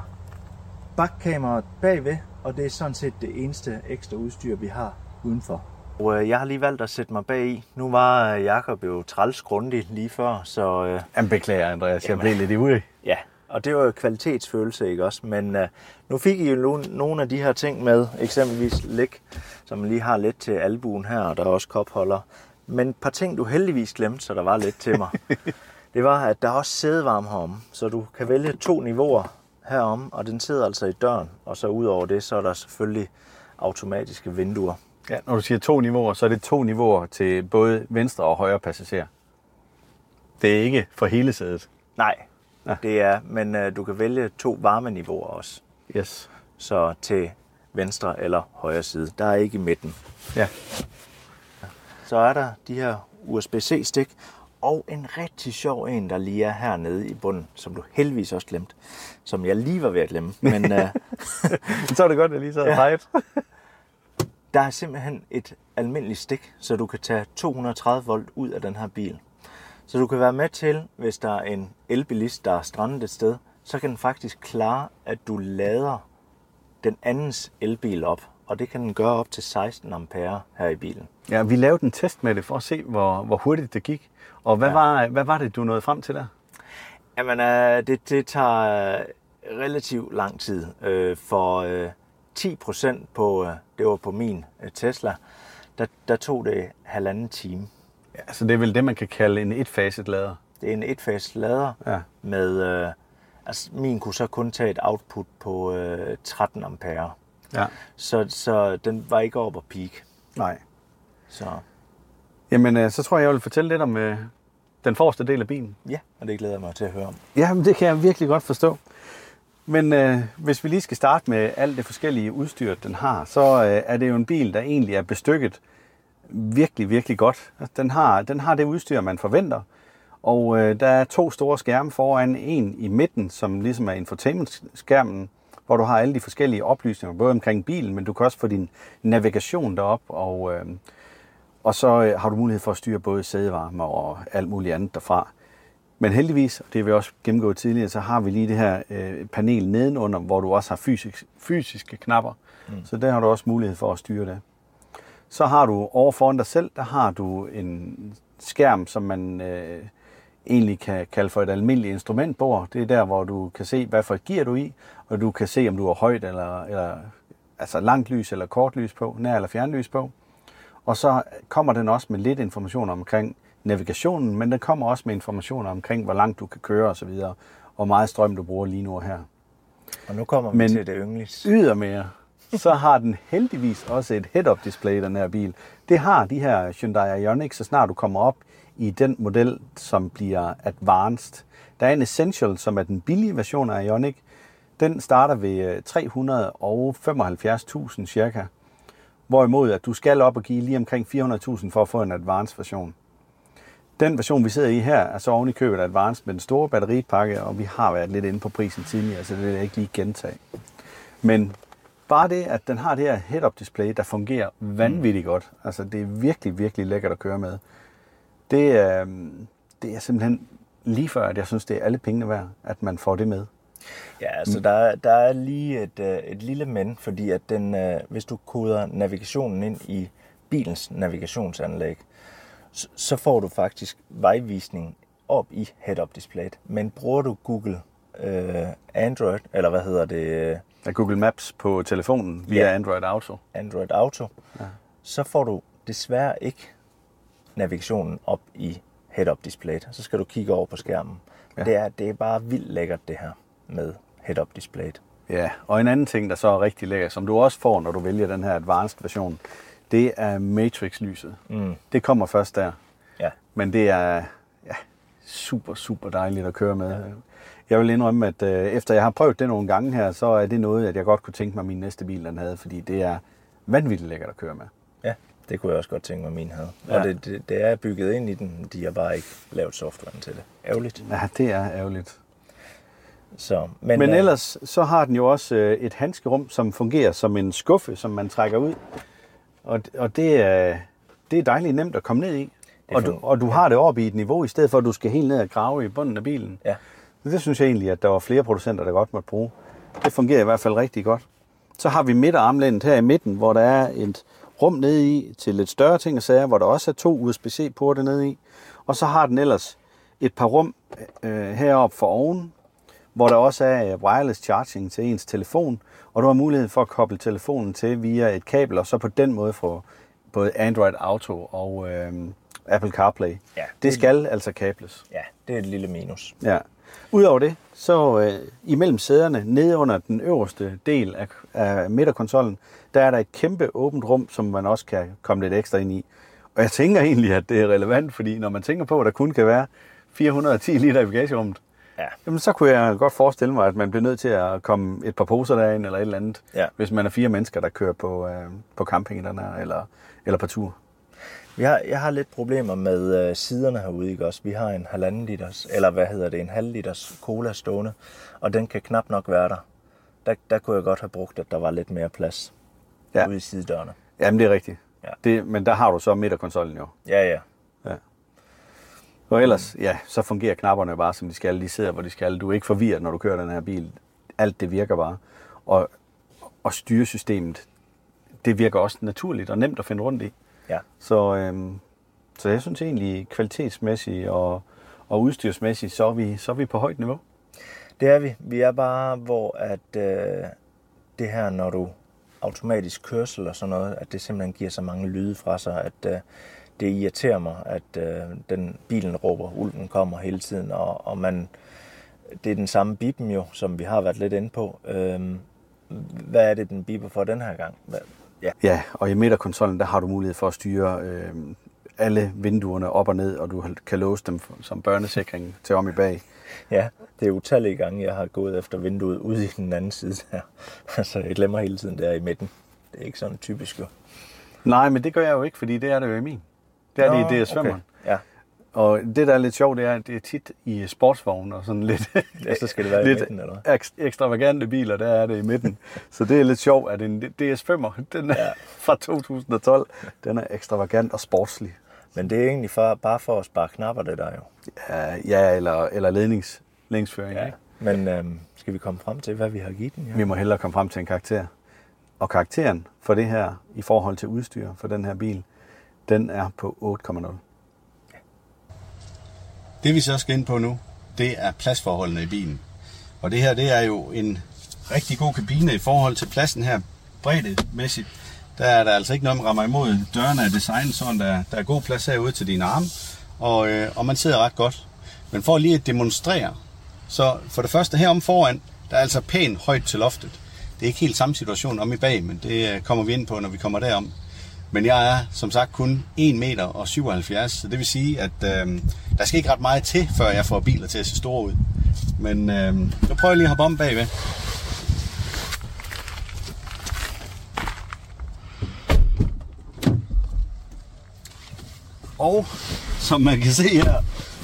bakkameraet bagved, og det er sådan set det eneste ekstra udstyr, vi har udenfor. Og øh, jeg har lige valgt at sætte mig bag i. Nu var øh, Jakob jo træls grundig lige før, så øh, Jamen, beklager, Andreas. Jeg Jamen. blev lidt ivrig. ja. Og det var jo kvalitetsfølelse, ikke også? Men øh, nu fik I jo no- nogle af de her ting med, eksempelvis læg, som lige har lidt til albuen her, og der er også kopholder. Men et par ting, du heldigvis glemte, så der var lidt til mig. det var, at der er også sædevarme herom, så du kan vælge to niveauer herom, og den sidder altså i døren. Og så ud over det, så er der selvfølgelig automatiske vinduer. Ja, når du siger to niveauer, så er det to niveauer til både venstre og højre passager. Det er ikke for hele sædet. Nej, Ja. ja. det er, men øh, du kan vælge to varmeniveauer også. Yes. Så til venstre eller højre side. Der er ikke i midten. Ja. Så er der de her USB-C-stik, og en rigtig sjov en, der lige er hernede i bunden, som du heldigvis også glemte, som jeg lige var ved at glemme. Men øh, Så er det godt, at jeg lige sad og pegede. der er simpelthen et almindeligt stik, så du kan tage 230 volt ud af den her bil. Så du kan være med til, hvis der er en elbilist, der er strandet et sted, så kan den faktisk klare, at du lader den andens elbil op. Og det kan den gøre op til 16 ampere her i bilen. Ja, vi lavede en test med det for at se, hvor, hvor hurtigt det gik. Og hvad, ja. var, hvad var det, du nåede frem til der? Jamen, øh, det, det tager øh, relativt lang tid. Øh, for øh, 10 procent på, øh, det var på min øh, Tesla, der, der tog det halvanden time. Ja, så det er vel det, man kan kalde en etfaset lader. Det er en etfase lader Ja. med, øh, altså min kunne så kun tage et output på øh, 13 ampere. Ja. Så, så den var ikke over på peak. Nej. Så Jamen, øh, så tror jeg, jeg vil fortælle lidt om øh, den forreste del af bilen. ja, og det glæder jeg mig til at høre om. Ja, men det kan jeg virkelig godt forstå. Men øh, hvis vi lige skal starte med alt det forskellige udstyr, den har, så øh, er det jo en bil, der egentlig er bestykket virkelig, virkelig godt. Den har, den har det udstyr, man forventer. Og øh, der er to store skærme foran, en i midten, som ligesom er infotainment-skærmen, hvor du har alle de forskellige oplysninger, både omkring bilen, men du kan også få din navigation derop, og, øh, og så øh, har du mulighed for at styre både sædevarme og alt muligt andet derfra. Men heldigvis, og det har vi også gennemgået tidligere, så har vi lige det her øh, panel nedenunder, hvor du også har fysisk, fysiske knapper. Mm. Så der har du også mulighed for at styre det. Så har du over foran dig selv, der har du en skærm, som man øh, egentlig kan kalde for et almindeligt instrumentbord. Det er der, hvor du kan se, hvad for et gear du er i, og du kan se, om du har højt eller, eller altså langt lys eller kort lys på, nær eller fjernlys på. Og så kommer den også med lidt information omkring navigationen, men den kommer også med informationer omkring, hvor langt du kan køre osv., og hvor meget strøm du bruger lige nu og her. Og nu kommer vi Men- til det yndlings. Ydermere, så har den heldigvis også et head-up display, den her bil. Det har de her Hyundai Ioniq, så snart du kommer op i den model, som bliver advanced. Der er en Essential, som er den billige version af Ioniq. Den starter ved øh, 375.000 cirka. Hvorimod at du skal op og give lige omkring 400.000 for at få en advanced version. Den version, vi sidder i her, er så oven i købet advanced med den store batteripakke, og vi har været lidt inde på prisen tidligere, så det vil jeg ikke lige gentage. Men bare det, at den har det her head-up display, der fungerer vanvittigt godt. Altså, det er virkelig, virkelig lækkert at køre med. Det er, det er simpelthen lige før, at jeg synes, det er alle pengene værd, at man får det med. Ja, altså der, er- der er lige et, øh, et lille men, fordi at den, øh, hvis du koder navigationen ind i bilens navigationsanlæg, så, så får du faktisk vejvisning op i head-up displayet. Men bruger du Google øh, Android, eller hvad hedder det, øh, Af Google Maps på telefonen via Ja. Android Auto. Android Auto, ja. så får du desværre ikke navigationen op i head-up displayet. Så skal du kigge over på skærmen. Ja. Det, er, det er bare vildt lækkert det her med head-up displayet. Ja, og en anden ting, der så er rigtig lækker, som du også får, når du vælger den her advanced version, det er Matrix-lyset. Mm. Det kommer først der. Ja. Men det er ja, super, super dejligt at køre med. Ja. Jeg vil indrømme, at øh, efter jeg har prøvet det nogle gange her, så er det noget, at jeg godt kunne tænke mig, at min næste bil den havde, fordi det er vanvittigt lækkert at køre med. Ja, det kunne jeg også godt tænke mig, at min havde. Ja. Og det, det, det er bygget ind i den, de har bare ikke lavet softwaren til det. Ærgerligt. Ja, det er ærgerligt. Så, Men, øh, Men ellers så har den jo også øh, et handskerum, som fungerer som en skuffe, som man trækker ud. Og, og det, er, det er dejligt nemt at komme ned i. Og du, og du har det oppe i et niveau, i stedet for at du skal helt ned og grave i bunden af bilen. Ja, Det synes jeg egentlig, at der var flere producenter, der godt måtte bruge. Det fungerer i hvert fald rigtig godt. Så har vi midterarmlændet her i midten, hvor der er et rum nede i til lidt større ting og sager, hvor der også er to USB-C-porte nede i. Og så har den ellers et par rum øh, heroppe for oven, hvor der også er øh, wireless charging til ens telefon, og du har mulighed for at koble telefonen til via et kabel, og så på den måde få både Android Auto og øh, Apple CarPlay. Ja, det, det- skal altså kables. Ja, det er et lille minus. Ja. Udover det, så øh, imellem sæderne, nede under den øverste del af, af midterkonsollen, der er der et kæmpe åbent rum, som man også kan komme lidt ekstra ind i. Og jeg tænker egentlig, at det er relevant, fordi når man tænker på, at der kun kan være 410 liter i bagagerummet, Ja. jamen så kunne jeg godt forestille mig, at man bliver nødt til at komme et par poser derind eller et eller andet, Ja. hvis man er fire mennesker, der kører på, øh, på camping den her, eller, eller på tur. Har, jeg har lidt problemer med øh, siderne herude, ikke også? Vi har en halvanden liters, eller hvad hedder det, en halv liters cola stående, og den kan knap nok være der. Der, der kunne jeg godt have brugt, at der var lidt mere plads Ja. ja. ude i sidedørene. Jamen det er rigtigt. Ja. Det, men der har du så midterkonsollen jo. Ja, ja. Og ellers, ja, så fungerer knapperne bare, som de skal. De sidder, hvor de skal. Du er ikke forvirret, når du kører den her bil. Alt det virker bare. Og, og styresystemet, det virker også naturligt og nemt at finde rundt i. Ja. Så, øhm, så jeg synes egentlig, kvalitetsmæssigt og, og udstyrsmæssigt, så er, vi, så er vi på højt niveau. Det er vi. Vi er bare, hvor at øh, det her, når du automatisk kørsel og sådan noget, at det simpelthen giver så mange lyde fra sig, at øh, det irriterer mig, at øh, den bilen råber, ulven kommer hele tiden, og, og man, det er den samme bipen jo, som vi har været lidt inde på. Øh, hvad er det, den biber for den her gang? Hvad? Ja, Ja, og i midterkonsollen, der har du mulighed for at styre øh, alle vinduerne op og ned, og du kan låse dem som børnesikring til om i bag. ja, det er utallige gange, jeg har gået efter vinduet ude i den anden side der. altså, jeg glemmer hele tiden der i midten. Det er ikke sådan typisk jo. Nej, men det gør jeg jo ikke, fordi det er det jo i min. Det er det i ds okay. Ja, Og det, der er lidt sjovt, det er, at det er tit i sportsvogne og sådan lidt, Ja, så skal det være i lidt midten, eller hvad? eks- ekstravagante biler, der er det i midten. Så det er lidt sjovt, at en DS5'er, den er Ja. fra 2012, den er ekstravagant og sportslig. Men det er egentlig for, bare for at spare knapper, det der jo. Ja, ja eller, eller lednings, ledningsføring. Ja. Ikke? Men øhm, skal vi komme frem til, hvad vi har givet den? Ja? Vi må hellere komme frem til en karakter. Og karakteren for det her, i forhold til udstyr for den her bil, den er på 8,0. Det vi så skal ind på nu, det er pladsforholdene i bilen. Og det her, det er jo en rigtig god kabine i forhold til pladsen her, breddemæssigt. Der er der altså ikke noget, man rammer imod. Dørene er designet sådan, der, der er god plads herude til dine arme, og, øh, og man sidder ret godt. Men for lige at demonstrere, så for det første herom foran, der er altså pænt højt til loftet. Det er ikke helt samme situation om i bag, men det øh, kommer vi ind på, når vi kommer derom. Men jeg er som sagt kun 1 meter og 77, så det vil sige, at øh, der skal ikke ret meget til, før jeg får biler til at se store ud. Men øh, nu prøver jeg lige at hoppe om bagved. Og som man kan se her,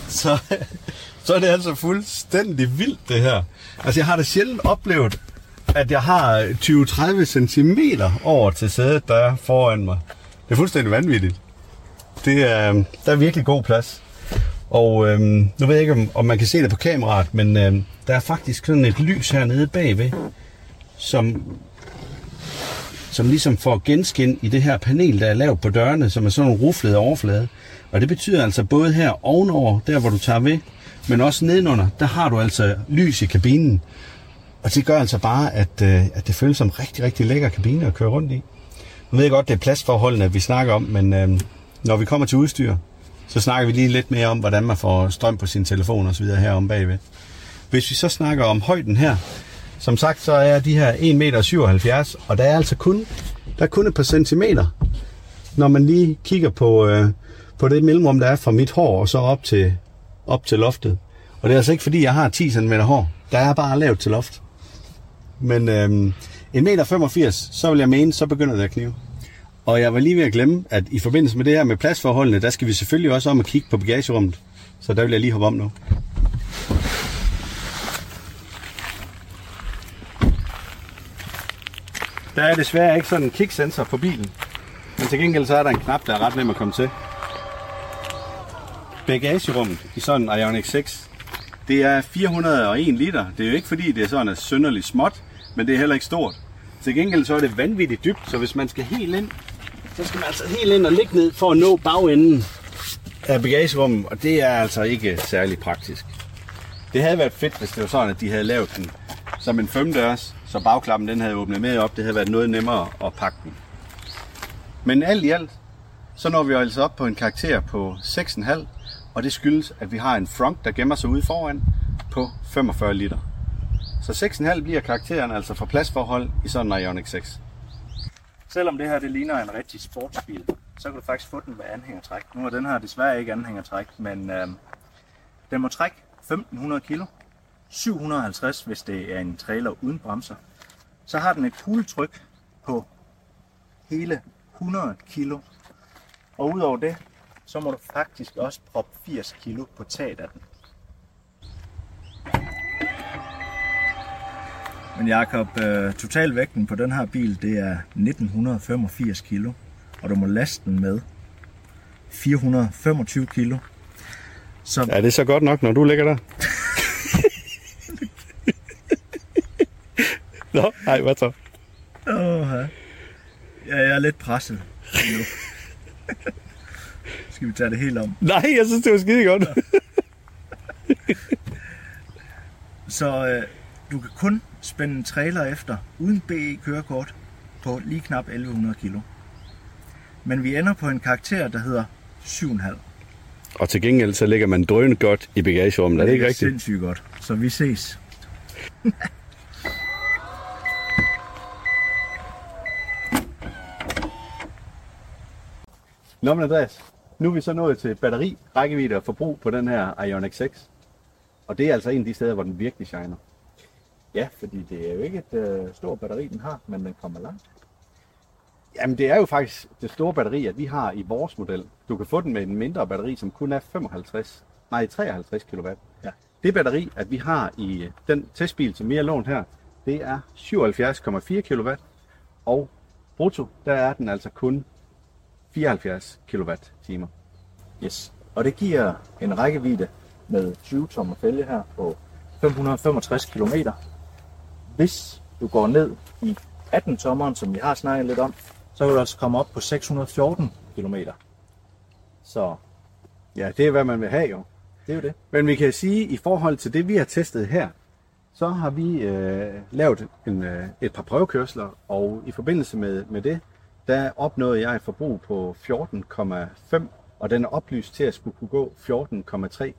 så, så er det altså fuldstændig vildt det her. Altså jeg har det sjældent oplevet, at jeg har 20-30 cm over til sædet, der er foran mig. Det er fuldstændig vanvittigt. Det er, øhm, der er virkelig god plads. Og øhm, nu ved jeg ikke, om, om man kan se det på kameraet, men øhm, der er faktisk sådan et lys hernede bagved, som, som ligesom får genskin i det her panel, der er lavet på dørene, som er sådan en ruflet overflade. Og det betyder altså både her ovenover, der hvor du tager ved, men også nedenunder, der har du altså lys i kabinen. Og det gør altså bare, at, øh, at det føles som rigtig, rigtig lækker kabine at køre rundt i. Nu ved jeg godt, det er pladsforholdene, vi snakker om, men øh, når vi kommer til udstyr, så snakker vi lige lidt mere om, hvordan man får strøm på sin telefon og så videre herom bagved. Hvis vi så snakker om højden her, som sagt, så er de her 1,77 meter, og der er altså kun, der er kun et par centimeter, når man lige kigger på, øh, på det mellemrum, der er fra mit hår og så op til, op til loftet. Og det er altså ikke fordi, jeg har 10 cm hår. Der er bare lavt til loft. Men øhm, 1,85 meter, så vil jeg mene, så begynder det at knive. Og jeg var lige ved at glemme, at i forbindelse med det her med pladsforholdene, der skal vi selvfølgelig også om at kigge på bagagerummet. Så der vil jeg lige hoppe om nu. Der er desværre ikke sådan en kicksensor på bilen. Men til gengæld så er der en knap, der er ret nem at komme til. Bagagerummet i sådan en Ioniq 6, Det er 401 liter. Det er jo ikke fordi, det er sådan et synderligt småt, men det er heller ikke stort. Til gengæld så er det vanvittigt dybt, så hvis man skal helt ind, så skal man altså helt ind og ligge ned for at nå bagenden af bagagerummet, og det er altså ikke særlig praktisk. Det havde været fedt, hvis det var sådan, at de havde lavet den som en femdørs, så bagklappen den havde åbnet med op. Det havde været noget nemmere at pakke den. Men alt i alt, så når vi altså op på en karakter på 6,5, og det skyldes, at vi har en front, der gemmer sig ude foran på 45 liter. Så 6,5 bliver karakteren altså for pladsforhold i sådan en Ioniq 6. Selvom det her det ligner en rigtig sportsbil, så kan du faktisk få den med anhængertræk. Nu er den her desværre ikke anhængertræk, men øh, den må trække 1500 kg. 750, hvis det er en trailer uden bremser. Så har den et kugletryk på hele 100 kg. Og udover det, så må du faktisk også proppe 80 kg på taget af den. Men Jakob, øh, totalvægten på den her bil, det er 1985 kg. Og du må laste den med 425 kg. Så Er det så godt nok, når du ligger der? Nå, nej, hvad så? Åh, ja, jeg er lidt presset nu. Skal vi tage det helt om? Nej, jeg synes, det var skide godt. Så øh, du kan kun spænde en trailer efter uden BE-kørekort på lige knap 1100 kg. Men vi ender på en karakter, der hedder 7,5. Og til gengæld, så ligger man drønende godt i bagagerummet. Er det ikke er rigtigt? sindssygt godt. Så vi ses. Nå, men Andreas, nu er vi så nået til batteri, rækkevidde og forbrug på den her Ioniq 6. Og det er altså en af de steder, hvor den virkelig shiner. Ja, fordi det er jo ikke et øh, stort batteri, den har, men den kommer langt. Jamen, det er jo faktisk det store batteri, at vi har i vores model. Du kan få den med en mindre batteri, som kun er 55, nej, 53 kW. Ja. Det batteri, at vi har i den testbil, som vi har lånt her, det er 77,4 kW. Og brutto, der er den altså kun 74 kWh. Yes. Og det giver en rækkevidde med 20 tommer fælge her på 565 km. Hvis du går ned i 18 tommeren, som vi har snakket lidt om, så vil du altså komme op på 614 km. Så Ja, det er, hvad man vil have jo. det er jo det. Men vi kan sige, at i forhold til det, vi har testet her, så har vi øh, lavet en, øh, et par prøvekørsler, og i forbindelse med, med det, der opnåede jeg et forbrug på 14,5, og den er oplyst til at skulle kunne gå 14,3.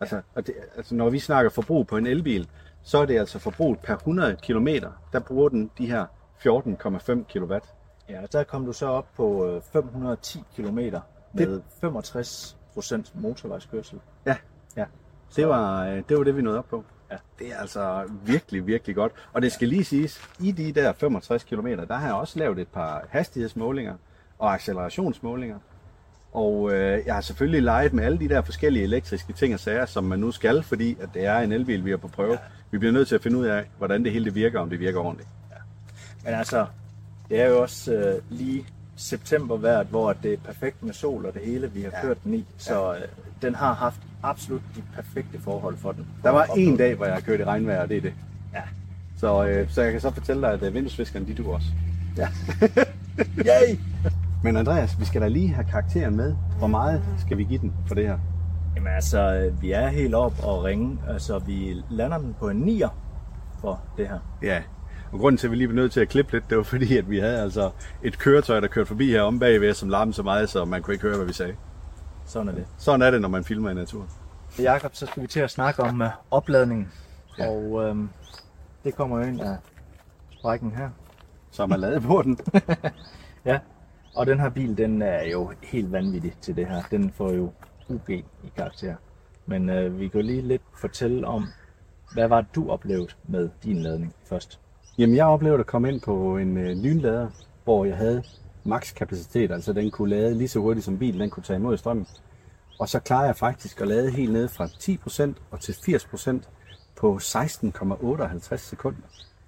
Altså, og det, altså, når vi snakker forbrug på en elbil, så er det altså forbruget per 100 km, der bruger den de her 14,5 kW. Ja, der kom du så op på øh, 510 km med 65% motorvejskørsel. Ja, Ja. det var, øh, det var det, vi nåede op på. Ja. Det er altså virkelig, virkelig godt. Og det skal lige siges, i de der 65 km, der har jeg også lavet et par hastighedsmålinger og accelerationsmålinger. Og øh, jeg har selvfølgelig leget med alle de der forskellige elektriske ting og sager, som man nu skal, fordi at det er en elbil, vi er på prøve. Ja. Vi bliver nødt til at finde ud af, hvordan det hele det virker, om det virker ordentligt. Men altså, det er jo også øh, lige september hvert, hvor det er perfekt med sol og det hele, vi har Ja. kørt den i. Så øh, den har haft absolut de perfekte forhold for den. Der var en dag, hvor jeg har kørt i regnvejr, og det er det. Ja. Så, øh, så jeg kan så fortælle dig, at øh, vinduesviskerne, de du også. Ja. Yay! Men Andreas, vi skal da lige have karakteren med. Hvor meget skal vi give den for det her? Jamen altså, øh, vi er helt op og ringe. Altså, vi lander den på en 9'er for det her. Ja, og grunden til, at vi lige blev nødt til at klippe lidt, det var fordi, at vi havde altså et køretøj, der kørte forbi her om bagved, som larmede så meget, så man kunne ikke høre, hvad vi sagde. Sådan er det. Sådan er det, når man filmer i naturen. Jakob, så skal vi til at snakke om uh, opladningen. Ja. Og øhm, det kommer jo ind af sprækken her. Så man lavet på den. Ja, og den her bil, den er jo helt vanvittig til det her. Den får jo UG i karakter. Men øh, vi kan jo lige lidt fortælle om, hvad var det, du oplevede med din ladning først? Jamen, jeg oplevede at komme ind på en øh, lynlader, hvor jeg havde max kapacitet, altså den kunne lade lige så hurtigt som bilen, den kunne tage imod strømmen. Og så klarede jeg faktisk at lade helt ned fra 10% og til 80% på 16,58 sekunder.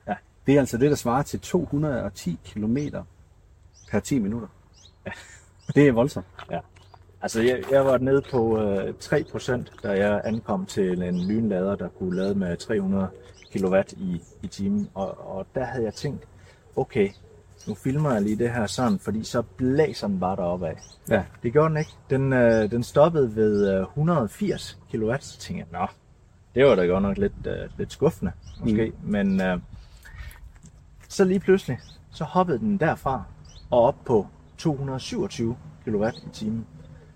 Ja. Det er altså det, der svarer til 210 km per 10 minutter. Ja. Det er voldsomt. Ja. Altså, jeg, jeg var nede på øh, 3%, da jeg ankom til en lynlader, der kunne lade med 300 kW i, i timen. Og, og der havde jeg tænkt, okay, nu filmer jeg lige det her sådan, fordi så blæser den bare deroppe af. Ja. Det gjorde den ikke. Den, øh, den stoppede ved øh, 180 kW, så tænkte jeg, nå, det var da godt nok lidt, øh, lidt skuffende, måske. Mm. Men øh, så lige pludselig, så hoppede den derfra og op på 227 kW i timen,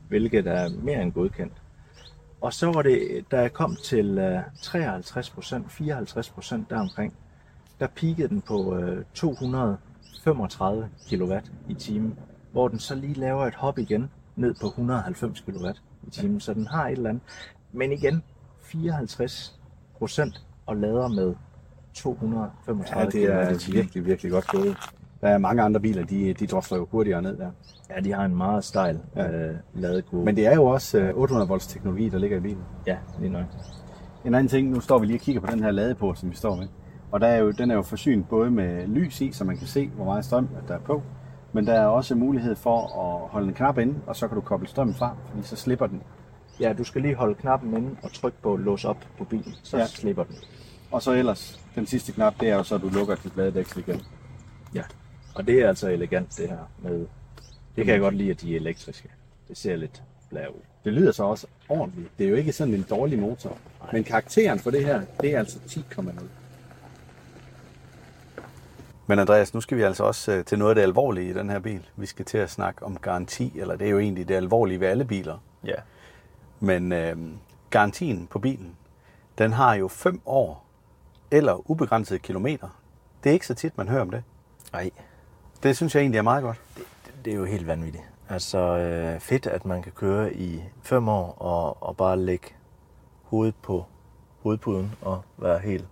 hvilket er mere end godkendt. Og så var det, da jeg kom til øh, 53% 54% deromkring, der peakede den på øh, 235 kW i timen, hvor den så lige laver et hop igen ned på 190 kW i timen, så den har et eller andet. Men igen, 54% og lader med 235 Ja, det er kW virkelig, virkelig godt gået. Der er mange andre biler, de, de drosler jo hurtigere ned der. Ja, de har en meget stejl Ja. øh, ladekurve. Men det er jo også øh, 800 volts teknologi, der ligger i bilen. Ja, lige nok. En anden ting, nu står vi lige og kigger på den her ladeport, som vi står med. Og der er jo, den er jo forsynet både med lys i, så man kan se, hvor meget strøm der er på. Men der er også mulighed for at holde en knap inde, og så kan du koble strømmen fra, fordi så slipper den. Ja, du skal lige holde knappen inde og trykke på lås op på bilen, så Ja. ja. slipper den. Og så ellers, den sidste knap, det er jo så, at du lukker dit ladedæksel igen. Ja. Og det er altså elegant det her med... Det kan jeg godt lide, at de er elektriske. Det ser lidt blære ud. Det lyder så også ordentligt. Det er jo ikke sådan en dårlig motor. Men karakteren for det her, det er altså 10,0. Men Andreas, nu skal vi altså også øh, til noget af det alvorlige i den her bil. Vi skal til at snakke om garanti, eller det er jo egentlig det alvorlige ved alle biler. Ja. Men øh, garantien på bilen, den har jo 5 år eller ubegrænsede kilometer. Det er ikke så tit, man hører om det. Nej, Det synes jeg egentlig er meget godt. det, det er jo helt vanvittigt. Altså øh, fedt, at man kan køre i fem år og, og bare lægge hovedet på hovedpuden og være helt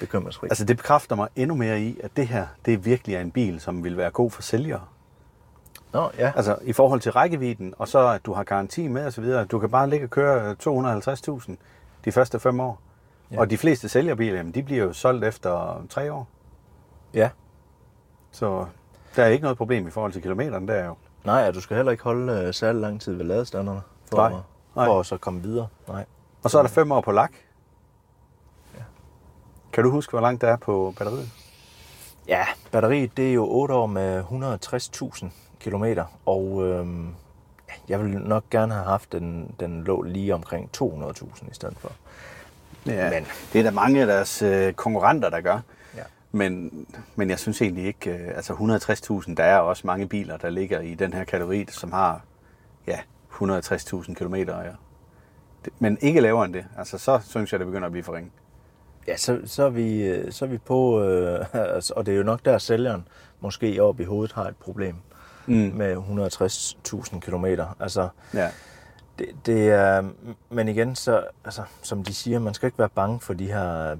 bekymringsfri. Altså det bekræfter mig endnu mere i, at det her, det virkelig er en bil, som vil være god for sælgere. Nå, ja. Altså i forhold til rækkevidden, og så at du har garanti med osv. Du kan bare ligge og køre 250.000 de første fem år. Ja. Og de fleste sælgerbiler, jamen, de bliver jo solgt efter tre år. ja. Så der er ikke noget problem i forhold til kilometeren, der er jo. Nej, og du skal heller ikke holde øh, særlig lang tid ved ladestanderne for, Nej, at- nej. for at så komme videre. Nej. Og så er der fem år på lak. Kan du huske, hvor langt der er på batteriet? Ja, batteriet det er jo 8 år med 160.000 km, og øhm, jeg ville nok gerne have haft den, den lå lige omkring 200.000 i stedet for. Ja, Men- men. det er der mange af deres øh, konkurrenter, der gør. Men, men jeg synes egentlig ikke, øh, altså 160.000, der er også mange biler, der ligger i den her kategori, som har ja, 160.000 km. Ja. Men ikke lavere end det. Altså så synes jeg, det begynder at blive for ringe. Ja, så, så, er, vi, øh, så er vi på, øh, altså, og det er jo nok der sælgeren måske oppe i hovedet har et problem Mm. med 160.000 km. Altså, Ja. det, det er, men igen, så, altså, som de siger, man skal ikke være bange for de her...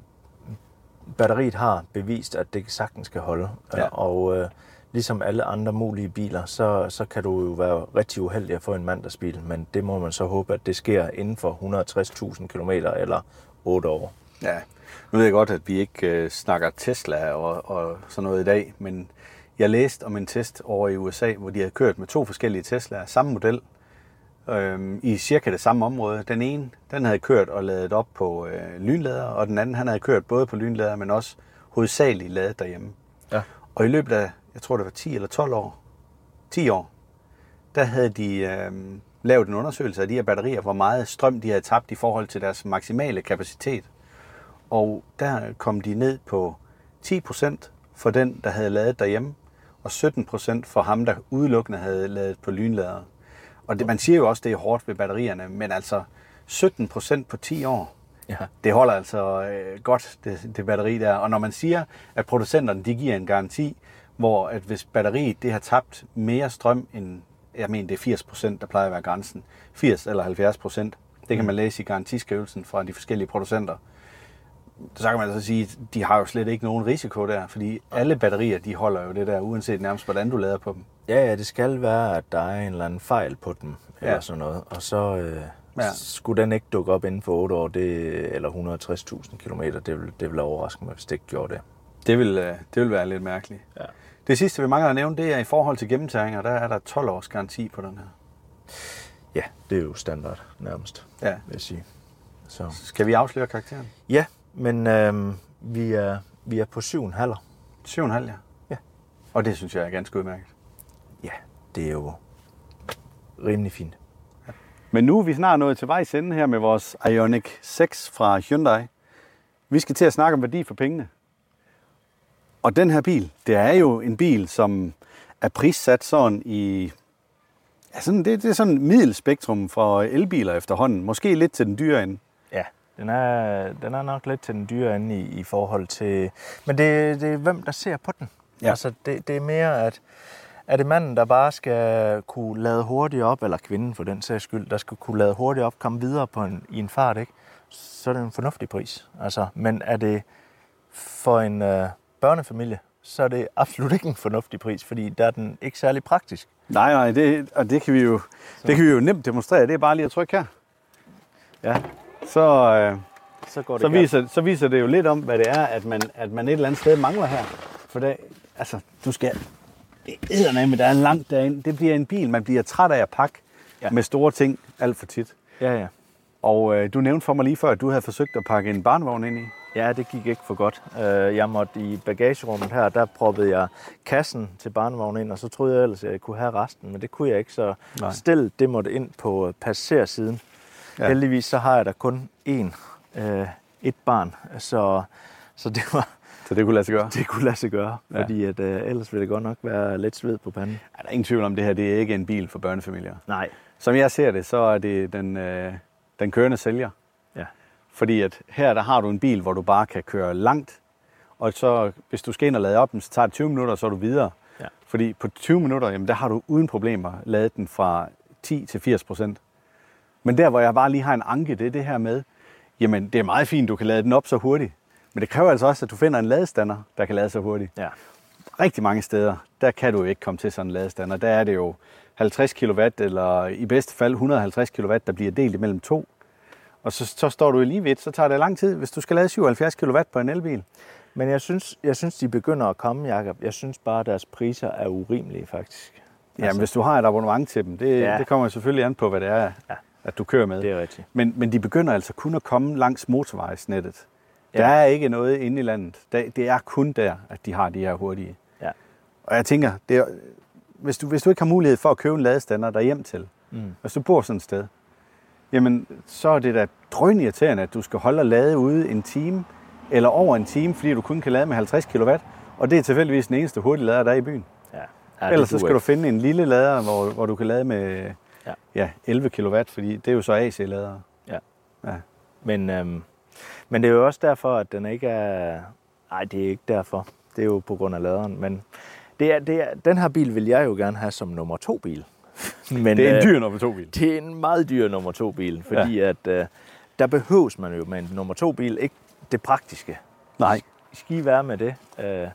Batteriet har bevist, at det sagtens kan holde. Ja. Og øh, ligesom alle andre mulige biler, så, så kan du jo være rigtig uheldig at få en mandagsbil, men det må man så håbe, at det sker inden for 160.000 km eller 8 år. Ja, nu ved jeg godt, at vi ikke øh, snakker Tesla og, og sådan noget i dag, men jeg læste om en test over i USA, hvor de havde kørt med to forskellige Teslaer, samme model, øh, i cirka det samme område. Den ene, den havde kørt og ladet op på øh, lynlader, og den anden, han havde kørt både på lynlader, men også hovedsageligt ladet derhjemme. Ja. Og i løbet af, jeg tror det var 10 eller 12 år, 10 år, der havde de øh, lavet en undersøgelse af de her batterier, hvor meget strøm de havde tabt i forhold til deres maksimale kapacitet. Og der kom de ned på 10% for den, der havde lavet derhjemme, og 17% for ham, der udelukkende havde lavet på lynlader. Og det, man siger jo også, det er hårdt ved batterierne, men altså 17% på 10 år, Ja. det holder altså øh, godt, det, det batteri der. Og når man siger, at producenterne de giver en garanti, hvor at hvis batteriet det har tabt mere strøm end, jeg mener det er 80%, der plejer at være grænsen, 80 eller 70%, det kan man læse i garantiskrivelsen fra de forskellige producenter, så kan man så sige, at de har jo slet ikke nogen risiko der, fordi alle batterier, de holder jo det der, uanset nærmest hvordan du lader på dem. Ja, ja, det skal være, at der er en eller anden fejl på dem, ja. eller sådan noget. Og så øh, Ja. skulle den ikke dukke op inden for 8 år, det, eller 160.000 km, det vil, det vil overraske mig, hvis det ikke gjorde det. Det vil, øh, det vil være lidt mærkeligt. Ja. Det sidste, vi mangler at nævne, det er i forhold til gennemtæringer, der er der 12 års garanti på den her. Ja, det er jo standard nærmest, Ja. vil jeg sige. Så. Skal vi afsløre karakteren? Ja, men øhm, vi, er, vi er på 7,5. 7,5, ja. Ja. Og det synes jeg er ganske udmærket. Ja, det er jo rimelig fint. Men nu er vi snart nået til vejs ende her med vores Ioniq 6 fra Hyundai. Vi skal til at snakke om værdi for pengene. Og den her bil, det er jo en bil, som er prissat sådan i... Ja, sådan, det, det er sådan et middelspektrum for elbiler efterhånden. Måske lidt til den dyre ende. Den er, den er nok lidt til den dyre ende i, i forhold til... Men det, det er hvem, der ser på den. Ja. Altså, det, det er mere, at er det manden, der bare skal kunne lade hurtigt op, eller kvinden for den sags skyld, der skal kunne lade hurtigt op, komme videre på en, i en fart, ikke? så er det en fornuftig pris. Altså, men er det for en øh, børnefamilie, så er det absolut ikke en fornuftig pris, fordi der er den ikke særlig praktisk. Nej, nej, det, og det kan, vi jo, det kan vi jo nemt demonstrere. Det er bare lige at trykke her. Ja, Så, øh, så går det så, viser, så viser det jo lidt om, hvad det er, at man, at man et eller andet sted mangler her. For det, altså, du skal... Det med der er langt derinde. Det bliver en bil, man bliver træt af at pakke ja. Med store ting alt for tit. Ja, ja. Og øh, du nævnte for mig lige før, at du havde forsøgt at pakke en barnevogn ind i. Ja, det gik ikke for godt. Øh, Jeg måtte i bagagerummet her, der proppede jeg kassen til barnevognen ind, og så troede jeg ellers, at jeg kunne have resten, men det kunne jeg ikke, så Nej. stil det måtte ind på passagersiden. Ja. Heldigvis så har jeg der kun én, øh, et barn, så, så det, var, Så det kunne lade sig gøre. det kunne lade sig gøre, Ja. fordi at, øh, ellers ville det godt nok være lidt sved på panden. Er der er ingen tvivl om, det her det er ikke en bil for børnefamilier. Nej. Som jeg ser det, så er det den, øh, den kørende sælger. Ja. Fordi at her der har du en bil, hvor du bare kan køre langt, og så hvis du skal ind og lade op, så tager det 20 minutter, så er du videre. Ja. Fordi på 20 minutter, jamen, der har du uden problemer ladet den fra 10 til 80 procent. Men der, hvor jeg bare lige har en anke, det er det her med, jamen det er meget fint, du kan lade den op så hurtigt. Men det kræver altså også, at du finder en ladestander, der kan lade så hurtigt. Ja. Rigtig mange steder, der kan du jo ikke komme til sådan en ladestander. Der er det jo 50 kW, eller i bedste fald 150 kW, der bliver delt imellem to. Og så, så står du lige vidt, så tager det lang tid, hvis du skal lade 77 kW på en elbil. Men jeg synes, jeg synes, de begynder at komme, Jacob. Jeg synes bare, at deres priser er urimelige, faktisk. Ja, altså, hvis du har et abonnement til dem, det, ja. Det kommer selvfølgelig an på, hvad det er, Ja. At du kører med. Det er rigtigt. Men, men de begynder altså kun at komme langs motorvejsnettet. Ja. Der er ikke noget inde i landet. Der, det er kun der, at de har de her hurtige. Ja. Og jeg tænker, det er, hvis, du, hvis du ikke har mulighed for at købe en ladestander derhjem til, Mm. hvis du bor sådan et sted, jamen så er det da drønirriterende, at du skal holde og lade ude en time, eller over en time, fordi du kun kan lade med 50 kW, og det er tilfældigvis den eneste hurtige lader, der er i byen. Ja. Ja, Ellers så skal du finde en lille lader, hvor, hvor du kan lade med Ja. ja. Ja, 11 kW, fordi det er jo så AC-lader. Ja. Ja. Men, øhm, men det er jo også derfor, at den ikke er... Nej, det er ikke derfor. Det er jo på grund af laderen. Men det er, det er, den her bil vil jeg jo gerne have som nummer to bil. Men, Det er en øh, dyr nummer to bil. Det er en meget dyr nummer to bil, fordi ja. at øh, der behøves man jo med en nummer to bil ikke det praktiske. Nej. Skal I være med det? Øh,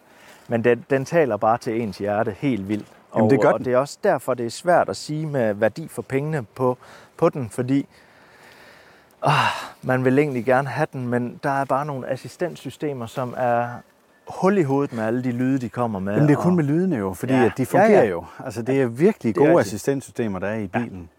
men den, den taler bare til ens hjerte helt vildt. Jamen, og, det gør og den. det er også derfor, det er svært at sige med værdi for pengene på, på den, fordi ah, man vil egentlig gerne have den, men der er bare nogle assistenssystemer, som er hul i hovedet med alle de lyde, de kommer med. Jamen det er kun og- med lydene jo, fordi Ja. ja. at de fungerer Ja, ja, ja. ja. jo. Altså det er virkelig Det er gode rigtigt. assistenssystemer, der er i bilen.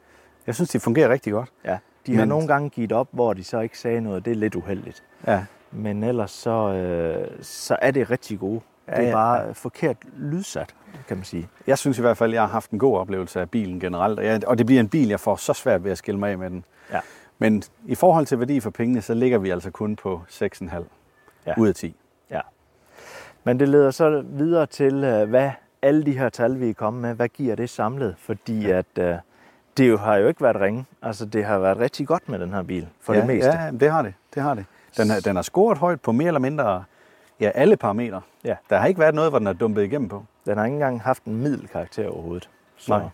Jeg synes, de fungerer rigtig godt. Ja, de har Men- nogle gange givet op, hvor de så ikke sagde noget. Det er lidt uheldigt. Ja. Men ellers så, øh, så er det rigtig gode. Ja, det er ja, bare forkert lydsat, kan man sige. Jeg synes i hvert fald, at jeg har haft en god oplevelse af bilen generelt, og, jeg, og det bliver en bil, jeg får så svært ved at skille mig af med den. Ja. Men i forhold til værdi for pengene, så ligger vi altså kun på 6,5 Ja. ja. ud af 10. Ja. Men det leder så videre til, øh, hvad alle de her tal, vi er kommet med, hvad giver det samlet? Fordi ja. at øh, det jo har jo ikke været ringe. Altså, det har været rigtig godt med den her bil, for ja, det meste. Ja, det har det. det, har det. Den, har, den har scoret højt på mere eller mindre ja, alle parametre. Ja. Der har ikke været noget, hvor den er dumpet igennem på. Den har ikke engang haft en middelkarakter overhovedet. Så, Nej.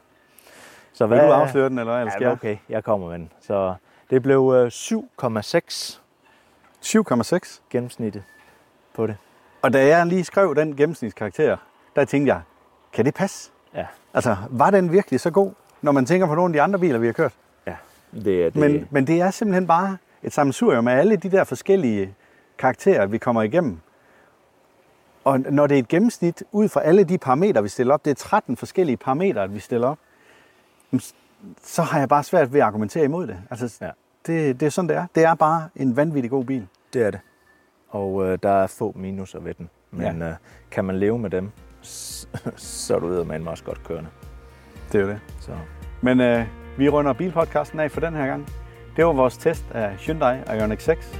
Så Vil du afsløre den, eller hvad? Ja, okay, jeg kommer med den. Så det blev øh, 7,6 7,6. gennemsnittet på det. Og da jeg lige skrev den gennemsnitskarakter, der tænkte jeg, kan det passe? Ja, Altså, var den virkelig så god, når man tænker på nogle af de andre biler, vi har kørt? ja. Det er det. Men, men det er simpelthen bare et sammensurium af alle de der forskellige karakterer, vi kommer igennem. Og når det er et gennemsnit ud fra alle de parametre, vi stiller op, det er 13 forskellige parametre, vi stiller op, så har jeg bare svært ved at argumentere imod det. Altså, Ja. det, det er sådan, det er. Det er bare en vanvittig god bil. Det er det. Og øh, der er få minuser ved den. Men ja. øh, kan man leve med dem, så er du ud med også godt kørende. Det er jo det. Så Men øh, vi runder bilpodcasten af for den her gang. Det var vores test af Hyundai Ioniq 6. vi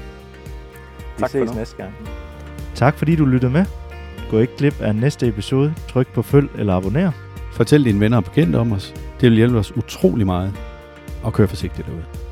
Tak for ses nu. næste gang. Tak fordi du lyttede med. Gå ikke glip af næste episode. Tryk på følg eller abonner. Fortæl dine venner og bekendte om os. Det vil hjælpe os utrolig meget. Og kør forsigtigt derude.